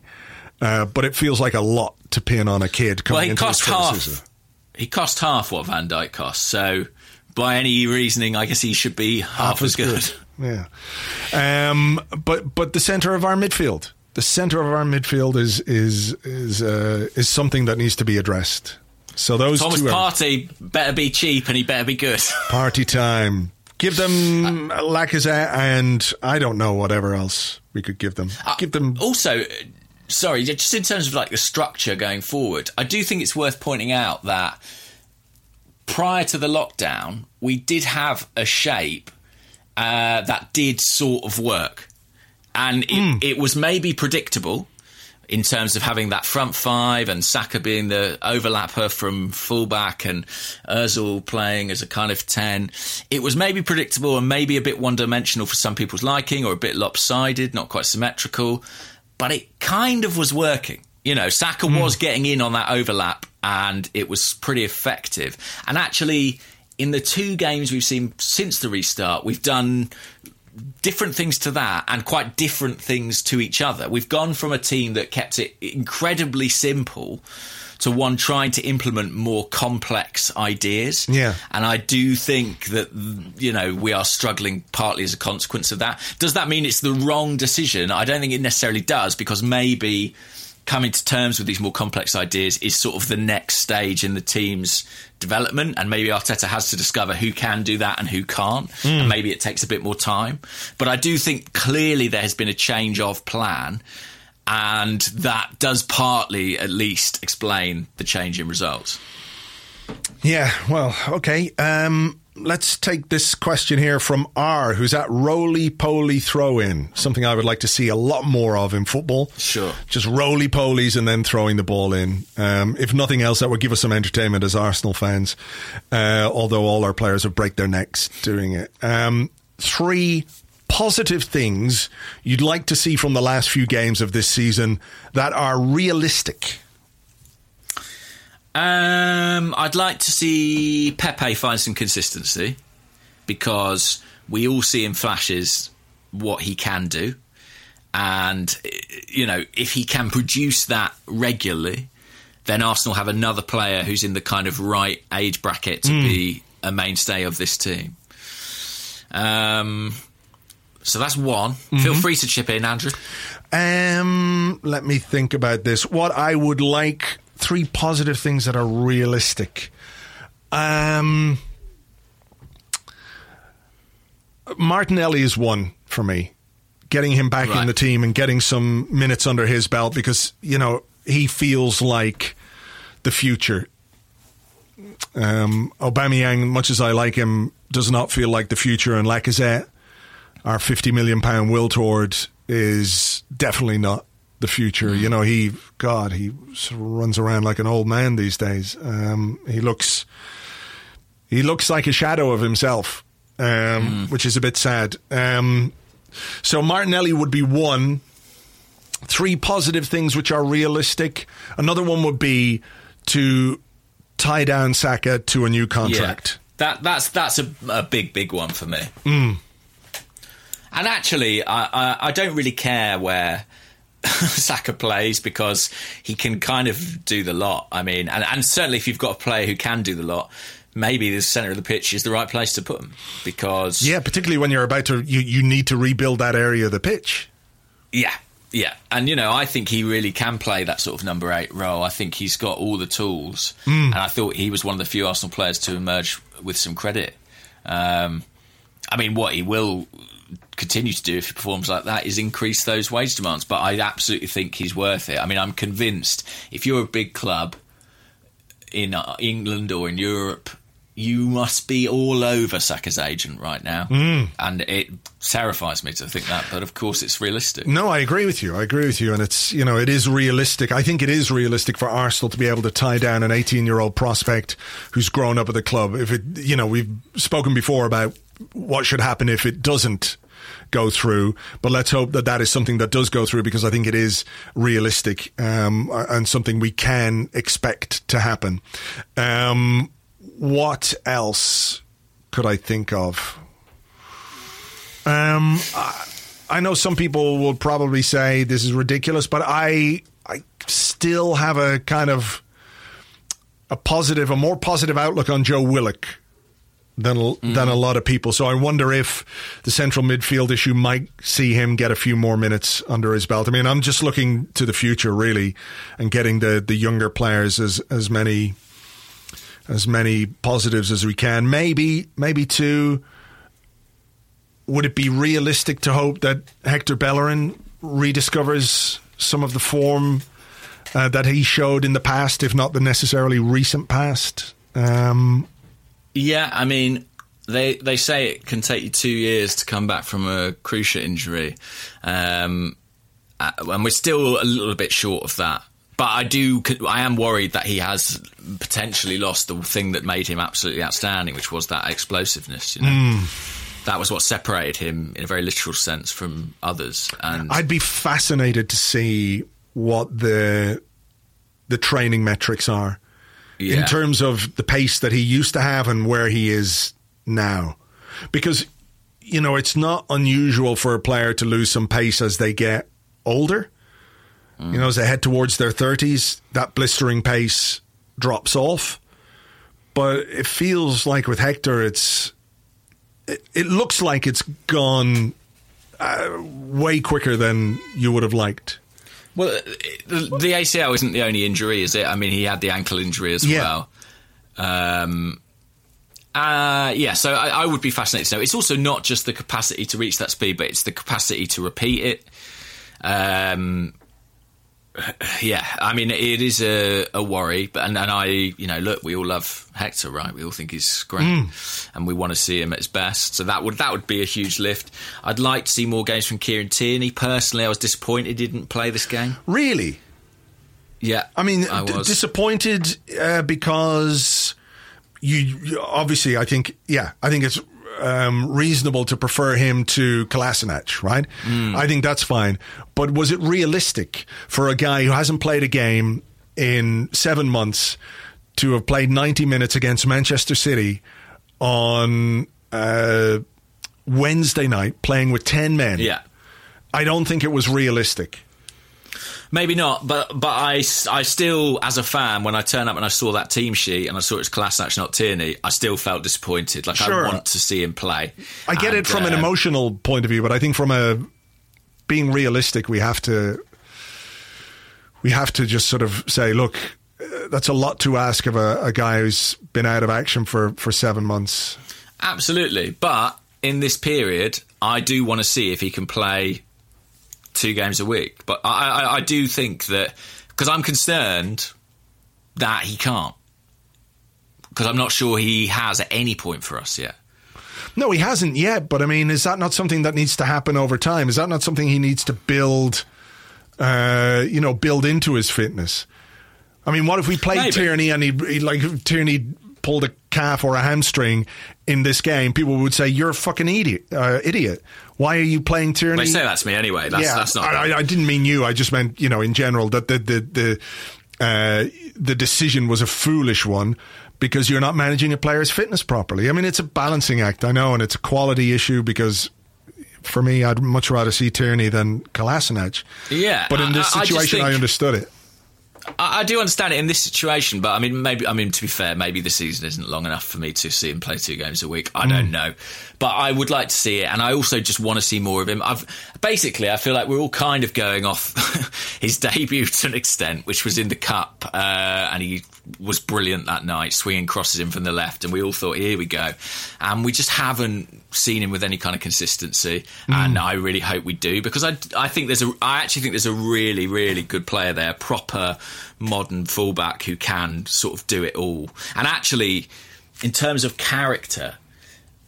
Uh, but it feels like a lot to pin on a kid coming well he into cost this half. He cost half what Van Dijk cost so by any reasoning I guess he should be half, as good. [LAUGHS] Yeah. Um, but but the center of our midfield, the center of our midfield is is is uh, is something that needs to be addressed. So those Thomas two are better be cheap and he better be good. [LAUGHS] party time. Give them Lacazette and I don't know whatever else we could give them. Give them. Also, uh, sorry, just in terms of like the structure going forward, I do think it's worth pointing out that prior to the lockdown, we did have a shape uh, that did sort of work, and it, it was maybe predictable. In terms of having that front five and Saka being the overlapper from fullback and Özil playing as a kind of 10, it was maybe predictable and maybe a bit one dimensional for some people's liking or a bit lopsided, not quite symmetrical, but it kind of was working. You know, Saka was hmm. getting in on that overlap and it was pretty effective. And actually, in the two games we've seen since the restart, we've done different things to that and quite different things to each other. We've gone from a team that kept it incredibly simple to one trying to implement more complex ideas. Yeah. And I do think that, you know, we are struggling partly as a consequence of that. Does that mean it's the wrong decision? I don't think it necessarily does because maybe coming to terms with these more complex ideas is sort of the next stage in the team's development. And maybe Arteta has to discover who can do that and who can't. Hmm. And maybe it takes a bit more time. But I do think clearly there has been a change of plan. And that does partly, at least, explain the change in results. Yeah, well, okay. Um, let's take this question here from R, who's at roly poly throw in. Something I would like to see a lot more of in football. Sure. Just roly polies and then throwing the ball in. Um, if nothing else, that would give us some entertainment as Arsenal fans, uh, although all our players would break their necks doing it. Um, three positive things you'd like to see from the last few games of this season that are realistic. Um, I'd like to see Pepe find some consistency because we all see in flashes what he can do. And, you know, if he can produce that regularly, then Arsenal have another player who's in the kind of right age bracket to be a mainstay of this team. Um, so that's one. Feel free to chip in, Andrew. Um, let me think about this. What I would like three positive things that are realistic. Um, Martinelli is one for me. Getting him back in the team and getting some minutes under his belt because you know he feels like the future. Um, Aubameyang, much as I like him, does not feel like the future, and Lacazette, our fifty million pound will toward, is definitely not the future. You know, he God, he sort of runs around like an old man these days. Um, he looks he looks like a shadow of himself, um, which is a bit sad. Um, so Martinelli would be one. Three positive things which are realistic. Another one would be to tie down Saka to a new contract. That that's that's a, a big big one for me. And actually, I, I I don't really care where [LAUGHS] Saka plays because he can kind of do the lot. I mean, and, and certainly if you've got a player who can do the lot, maybe the centre of the pitch is the right place to put him because Yeah, particularly when you're about to, you, you need to rebuild that area of the pitch. Yeah, yeah, and you know, I think he really can play that sort of number eight role. I think he's got all the tools, and I thought he was one of the few Arsenal players to emerge with some credit. Um, I mean, what he will continue to do if he performs like that is increase those wage demands. But I absolutely think he's worth it. I mean, I'm convinced if you're a big club in uh, England or in Europe, you must be all over Saka's agent right now, and it terrifies me to think that. But of course, it's realistic. No, I agree with you. I agree with you. And it's, you know, it is realistic. I think it is realistic for Arsenal to be able to tie down an 18 year old prospect who's grown up at the club. If it, you know, we've spoken before about what should happen if it doesn't go through, but let's hope that that is something that does go through because I think it is realistic, um, and something we can expect to happen. Um, what else could I think of? Um, I, I know some people will probably say this is ridiculous, but I I still have a kind of a positive, a more positive outlook on Joe Willock than than a lot of people. So I wonder if the central midfield issue might see him get a few more minutes under his belt. I mean, I'm just looking to the future really, and getting the the younger players as as many as many positives as we can. Maybe maybe two would it be realistic to hope that Hector Bellerin rediscovers some of the form uh, that he showed in the past, if not the necessarily recent past? Um, Yeah, I mean, they they say it can take you two years to come back from a cruciate injury, um, uh, and we're still a little bit short of that. But I do, I am worried that he has potentially lost the thing that made him absolutely outstanding, which was that explosiveness. You know, that was what separated him, in a very literal sense, from others. And I'd be fascinated to see what the the training metrics are yeah. in terms of the pace that he used to have and where he is now, because you know it's not unusual for a player to lose some pace as they get older. You know, as they head towards their thirties, that blistering pace drops off. But it feels like with Hector, it's it, it looks like it's gone uh, way quicker than you would have liked. Well, the, the ACL isn't the only injury, is it? I mean, he had the ankle injury as Yeah. well. Um, uh, yeah, so I, I would be fascinated to know. It's also not just the capacity to reach that speed, but it's the capacity to repeat it. Um, [LAUGHS] yeah, I mean, it is a, a worry, but and, and I, you know, look, we all love Hector, right? We all think he's great, and we want to see him at his best. So that would that would be a huge lift. I'd like to see more games from Kieran Tierney. Personally, I was disappointed he didn't play this game. Really? Yeah, I mean, I d- was. disappointed uh, because you obviously. I think, yeah, I think it's um, reasonable to prefer him to Kolasinac, right? I think that's fine. But was it realistic for a guy who hasn't played a game in seven months to have played ninety minutes against Manchester City on uh, Wednesday night, playing with ten men? yeah. I don't think it was realistic. Maybe not, but but I, I still, as a fan, when I turn up and I saw that team sheet and I saw it was Kolasinac, not Tierney, I still felt disappointed. Like Sure. I want to see him play. I get And, it from an uh, emotional point of view, but I think from a being realistic, we have to we have to just sort of say, look, uh, that's a lot to ask of a, a guy who's been out of action for for seven months. Absolutely, but in this period, I do want to see if he can play two games a week. But I, I, I do think that because I'm concerned that he can't. Because I'm not sure he has at any point for us yet. No, he hasn't yet, but I mean, is that not something that needs to happen over time? Is that not something he needs to build? Uh, you know, build into his fitness. I mean, what if we played Maybe. Tierney and he, he like Tierney pulled a calf or a hamstring in this game? People would say you're a fucking idiot. Uh, idiot. Why are you playing Tierney? They say that to me anyway. That's, yeah, that's not. I, I- I didn't mean you. I just meant you know in general that the the the uh, the decision was a foolish one because you're not managing a player's fitness properly. I mean, it's a balancing act. I know, and it's a quality issue because. For me, I'd much rather see Tierney than Kolasinac. Yeah, but in this I- I situation, I, think- understood it. I, I do understand it in this situation, but I mean, maybe I mean to be fair, maybe the season isn't long enough for me to see him play two games a week. I Mm. don't know, but I would like to see it, and I also just want to see more of him. I've basically, I feel like we're all kind of going off [LAUGHS] his debut to an extent, which was in the cup, uh, and he was brilliant that night, swinging crosses in from the left, and we all thought, here we go, and we just haven't seen him with any kind of consistency, and I really hope we do because I, I think there's a, I actually think there's a really, really good player there, proper modern fullback who can sort of do it all, and actually, in terms of character.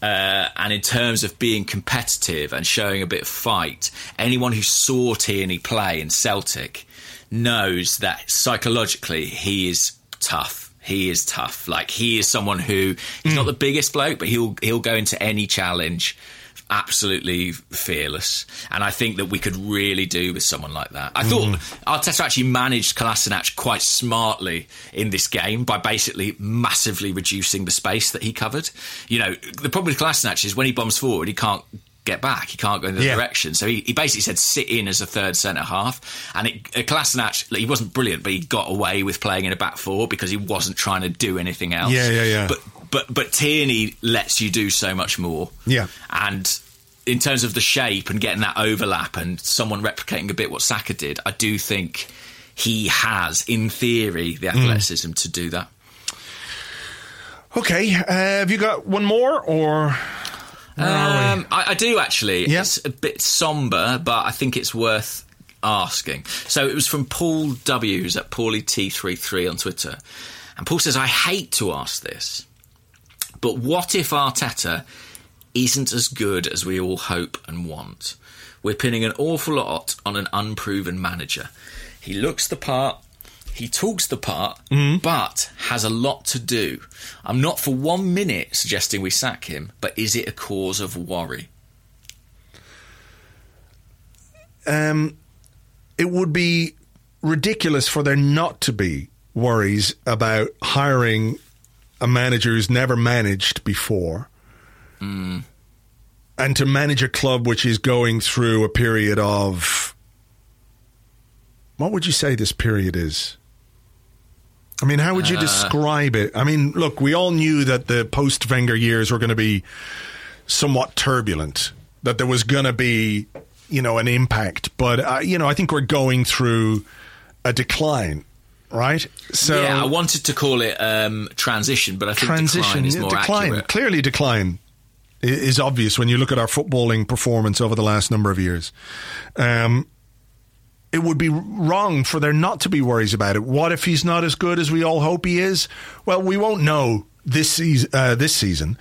Uh, and in terms of being competitive and showing a bit of fight, anyone who saw Tierney play in Celtic knows that psychologically he is tough. He is tough. Like he is someone who he's not the biggest bloke, but he'll he'll go into any challenge absolutely fearless. And I think that we could really do with someone like that. I thought mm. Arteta actually managed Kolasinac quite smartly in this game by basically massively reducing the space that he covered. You know, the problem with Kolasinac is when he bombs forward, he can't get back. He can't go in the Yeah. direction. So he, he basically said sit in as a third centre half. And it, uh, Kolasinac, like, he wasn't brilliant, but he got away with playing in a back four because he wasn't trying to do anything else. Yeah, yeah, yeah. But but but Tierney lets you do so much more. Yeah. And in terms of the shape and getting that overlap and someone replicating a bit what Saka did, I do think he has, in theory, the athleticism to do that. Okay, uh, have you got one more or? Where are we? Um, I, I do actually. Yeah. It's a bit somber, but I think it's worth asking. So it was from Paul W, who's at Paulie T33 on Twitter. And Paul says, I hate to ask this, but what if Arteta isn't as good as we all hope and want? We're pinning an awful lot on an unproven manager. He looks the part, he talks the part, but has a lot to do. I'm not for one minute suggesting we sack him, but is it a cause of worry? um, it would be ridiculous for there not to be worries about hiring a manager who's never managed before. And to manage a club which is going through a period of. What would you say this period is? I mean, how would you describe it? I mean, look, we all knew that the post Wenger years were going to be somewhat turbulent, that there was going to be you know, an impact. But uh, you know, I think we're going through a decline, right? So yeah, I wanted to call it um, transition, but I think transition decline is more decline, accurate. clearly decline is obvious when you look at our footballing performance over the last number of years. Um, it would be wrong for there not to be worries about it. What if he's not as good as we all hope he is? Well, we won't know this season, uh, this season,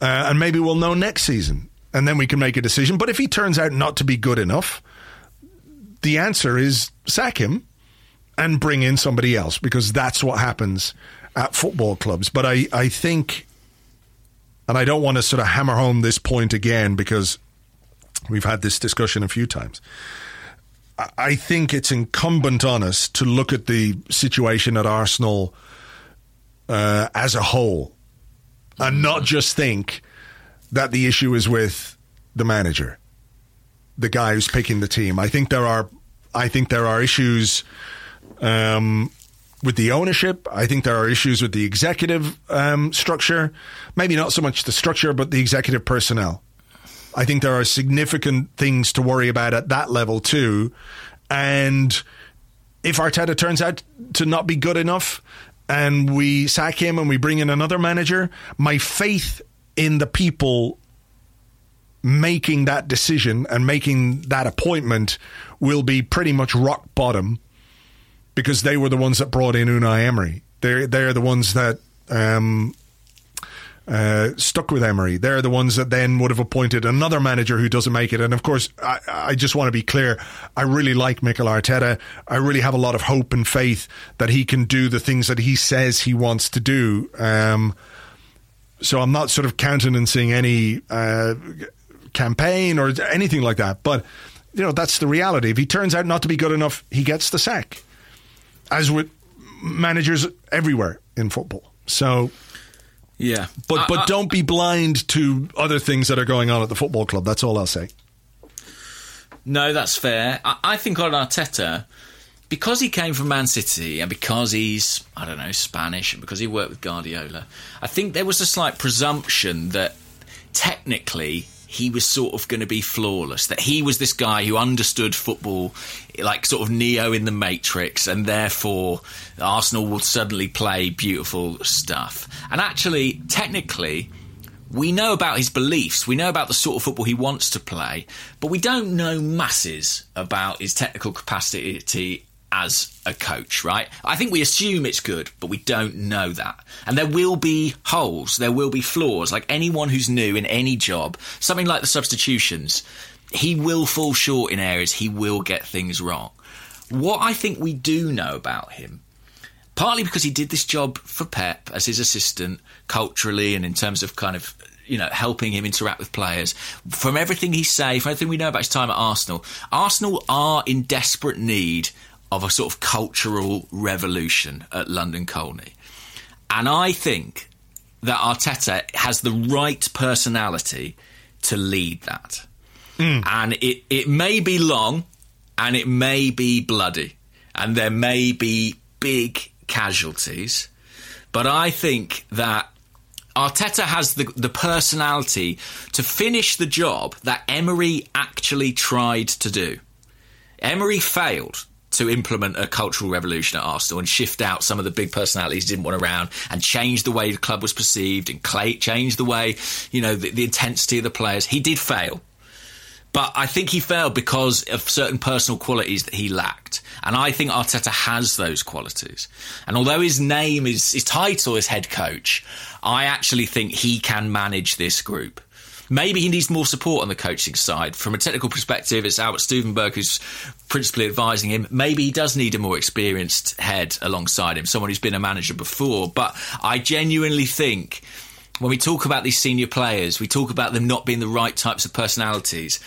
uh, and maybe we'll know next season, and then we can make a decision. But if he turns out not to be good enough, the answer is sack him and bring in somebody else because that's what happens at football clubs. But I, I think, and I don't want to sort of hammer home this point again because we've had this discussion a few times. I- think it's incumbent on us to look at the situation at Arsenal uh, as a whole and not just think that the issue is with the manager, the guy who's picking the team. I think there are, I think there are issues um, with the ownership. I think there are issues with the executive um, structure. Maybe not so much the structure, but the executive personnel. I think there are significant things to worry about at that level too. And if Arteta turns out to not be good enough and we sack him and we bring in another manager, my faith in the people making that decision and making that appointment will be pretty much rock bottom because they were the ones that brought in Unai Emery. They're they're the ones that um, uh, stuck with Emery. They're the ones that then would have appointed another manager who doesn't make it. And of course, I, I just want to be clear. I really like Mikel Arteta. I really have a lot of hope and faith that he can do the things that he says he wants to do. Um, so I'm not sort of countenancing any uh, campaign or anything like that. But you know, that's the reality. If he turns out not to be good enough, he gets the sack, as with managers everywhere in football. So Yeah, but I- but I- don't be blind to other things that are going on at the football club. That's all I'll say. No, that's fair. I, I think on Arteta, because he came from Man City and because he's, I don't know, Spanish and because he worked with Guardiola, I think there was a slight presumption that technically he was sort of going to be flawless, that he was this guy who understood football like sort of Neo in the Matrix, and therefore Arsenal would suddenly play beautiful stuff. And actually, technically, we know about his beliefs, we know about the sort of football he wants to play, but we don't know masses about his technical capacity as a coach, right? I think we assume it's good, but we don't know that. And there will be holes, there will be flaws. Like anyone who's new in any job, something like the substitutions, he will fall short in areas, he will get things wrong. What I think we do know about him partly because he did this job for Pep as his assistant culturally and in terms of kind of you know helping him interact with players from everything he say from everything we know about his time at Arsenal Arsenal are in desperate need of a sort of cultural revolution at London Colney. And I think that Arteta has the right personality to lead that. Hmm. And it, it may be long and it may be bloody and there may be big casualties but I think that Arteta has the, the personality to finish the job that Emery actually tried to do. Emery failed to implement a cultural revolution at Arsenal and shift out some of the big personalities he didn't want around and change the way the club was perceived and clay, change the way, you know, the, the intensity of the players. He did fail. But I think he failed because of certain personal qualities that he lacked. And I think Arteta has those qualities. And although his name is, his title is head coach, I actually think he can manage this group. Maybe he needs more support on the coaching side. From a technical perspective, it's Albert Stuivenberg who's principally advising him. Maybe he does need a more experienced head alongside him, someone who's been a manager before. But I genuinely think when we talk about these senior players, we talk about them not being the right types of personalities,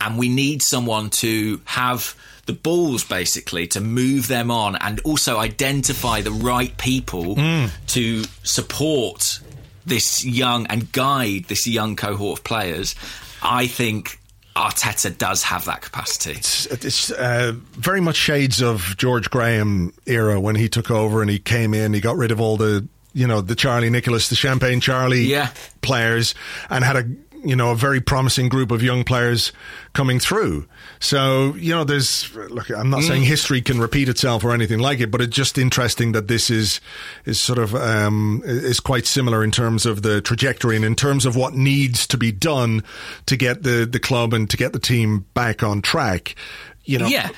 and we need someone to have the balls basically to move them on and also identify the right people mm. to support this young and guide this young cohort of players. I think Arteta does have that capacity. It's, it's uh, very much shades of George Graham era when he took over and he came in. He got rid of all the you know the Charlie Nicholas, the Champagne Charlie Yeah. players, and had a you know, a very promising group of young players coming through. So, you know, there's, look, I'm not saying history can repeat itself or anything like it, but it's just interesting that this is, is sort of, um, is quite similar in terms of the trajectory and in terms of what needs to be done to get the, the club and to get the team back on track. You know, Yeah.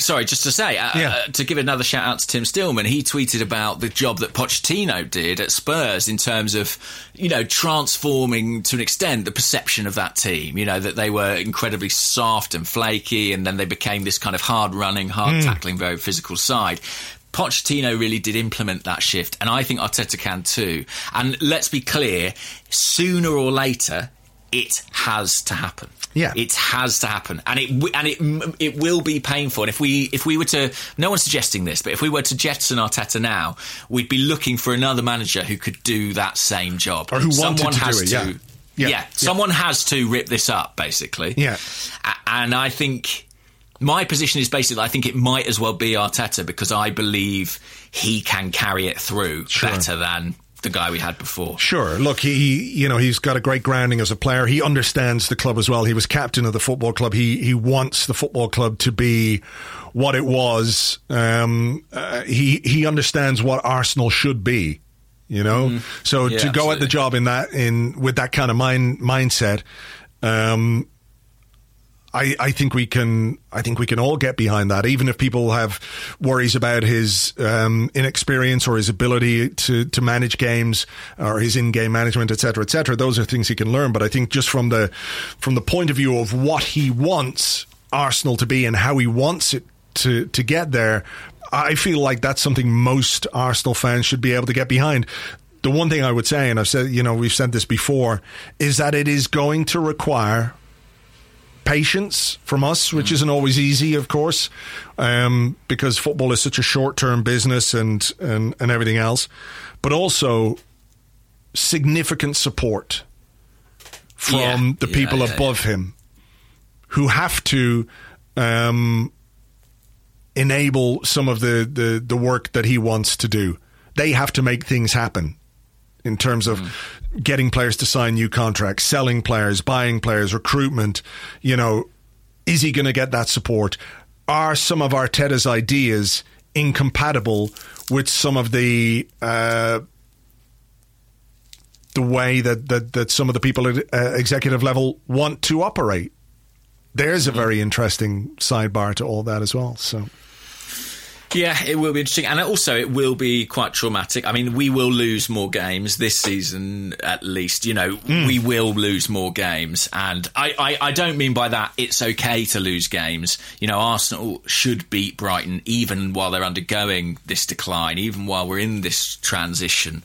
Sorry, just to say, uh, Yeah. uh, to give another shout out to Tim Stillman, he tweeted about the job that Pochettino did at Spurs in terms of, you know, transforming to an extent the perception of that team. You know, that they were incredibly soft and flaky, and then they became this kind of hard running, hard tackling, very physical side. Pochettino really did implement that shift, and I think Arteta can too. And let's be clear, sooner or later, it has to happen. Yeah. It has to happen, and it and it it will be painful. And if we if we were to, no one's suggesting this, but if we were to jettison Arteta now, we'd be looking for another manager who could do that same job, Or who wanted someone to has do it, to. yeah. Yeah, yeah. someone has to rip this up, basically. Yeah. And I think my position is basically I think it might as well be Arteta because I believe he can carry it through Sure. better than the guy we had before. Sure. Look, he, you know, he's got a great grounding as a player. He understands the club as well. He was captain of the football club. He, he wants the football club to be what it was. Um, uh, he, he understands what Arsenal should be, you know? So Mm-hmm. Yeah, to go at the job in that, in, with that kind of mind, mindset, um, I, I think we can. I think we can all get behind that, even if people have worries about his um, inexperience or his ability to, to manage games or his in-game management, etc., cetera, et cetera. Those are things he can learn. But I think just from the from the point of view of what he wants Arsenal to be and how he wants it to to get there, I feel like that's something most Arsenal fans should be able to get behind. The one thing I would say, and I've said, you know, we've said this before, is that it is going to require patience from us, which isn't always easy, of course, um, because football is such a short-term business and, and and everything else, but also significant support from Yeah. the Yeah, people yeah, above him, who have to um, enable some of the, the the work that he wants to do. They have to make things happen in terms of getting players to sign new contracts, selling players, buying players, recruitment. You know, is he going to get that support? Are some of Arteta's ideas incompatible with some of the uh, the way that, that, that some of the people at uh, executive level want to operate? There's a very interesting sidebar to all that as well. So. Yeah, it will be interesting, and also it will be quite traumatic. I mean, we will lose more games this season, at least. You know, hmm. we will lose more games, and I, I, I don't mean by that it's okay to lose games. You know, Arsenal should beat Brighton even while they're undergoing this decline, even while we're in this transition.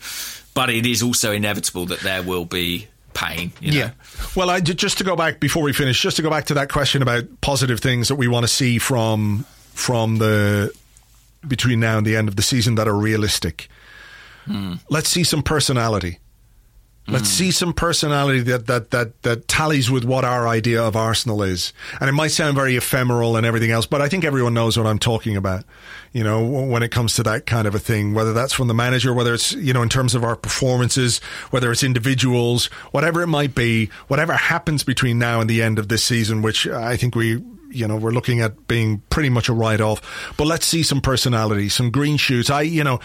But it is also inevitable that there will be pain. You know? Yeah. Well, I, just to go back before we finish, just to go back to that question about positive things that we want to see from from the between now and the end of the season that are realistic. Hmm. Let's see some personality. Let's hmm. see some personality that, that that that tallies with what our idea of Arsenal is. And it might sound very ephemeral and everything else, but I think everyone knows what I'm talking about. You know, when it comes to that kind of a thing, whether that's from the manager, whether it's, you know, in terms of our performances, whether it's individuals, whatever it might be, whatever happens between now and the end of this season, which I think we you know, we're looking at being pretty much a write off. But let's see some personality, some green shoots. I, you know,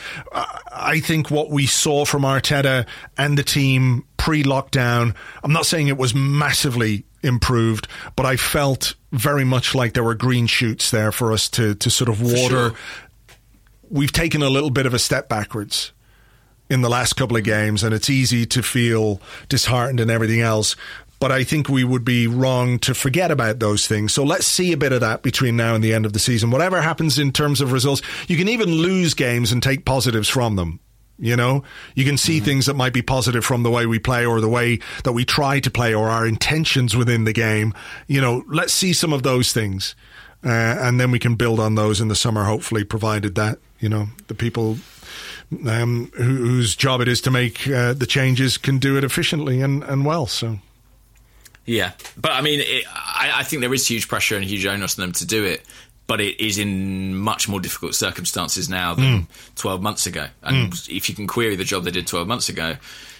I think what we saw from Arteta and the team pre lockdown, I'm not saying it was massively improved, but I felt very much like there were green shoots there for us to, to sort of water. sure. We've taken a little bit of a step backwards in the last couple of games, and it's easy to feel disheartened and everything else. But I think we would be wrong to forget about those things. So let's see a bit of that between now and the end of the season. Whatever happens in terms of results, you can even lose games and take positives from them. You know, you can see things that might be positive from the way we play or the way that we try to play or our intentions within the game. You know, let's see some of those things. Uh, and then we can build on those in the summer, hopefully, provided that, you know, the people um, who, whose job it is to make uh, the changes can do it efficiently and, and well. So, Yeah, but I mean, it, I, I think there is huge pressure and huge onus on them to do it. But it is in much more difficult circumstances now than hmm. 12 months ago. And hmm. if you can query the job they did 12 months ago,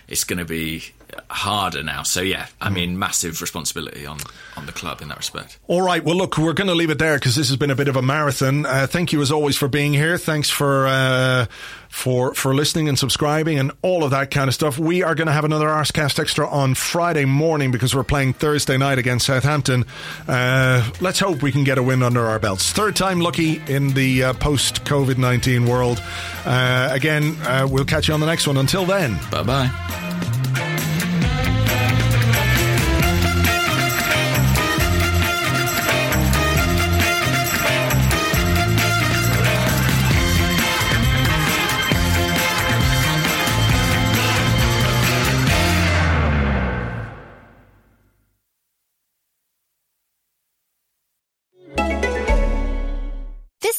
it's going to be harder now. So yeah, I mean, massive responsibility on on the club in that respect. All right. Well, look, we're going to leave it there because this has been a bit of a marathon. Uh, thank you as always for being here. Thanks for uh, for for listening and subscribing and all of that kind of stuff. We are going to have another Arsecast Extra on Friday morning because we're playing Thursday night against Southampton. Uh, let's hope we can get a win under our belts. Third time lucky in the uh, post COVID nineteen world. Uh, again, uh, we'll catch you on the next one. Until then, bye bye.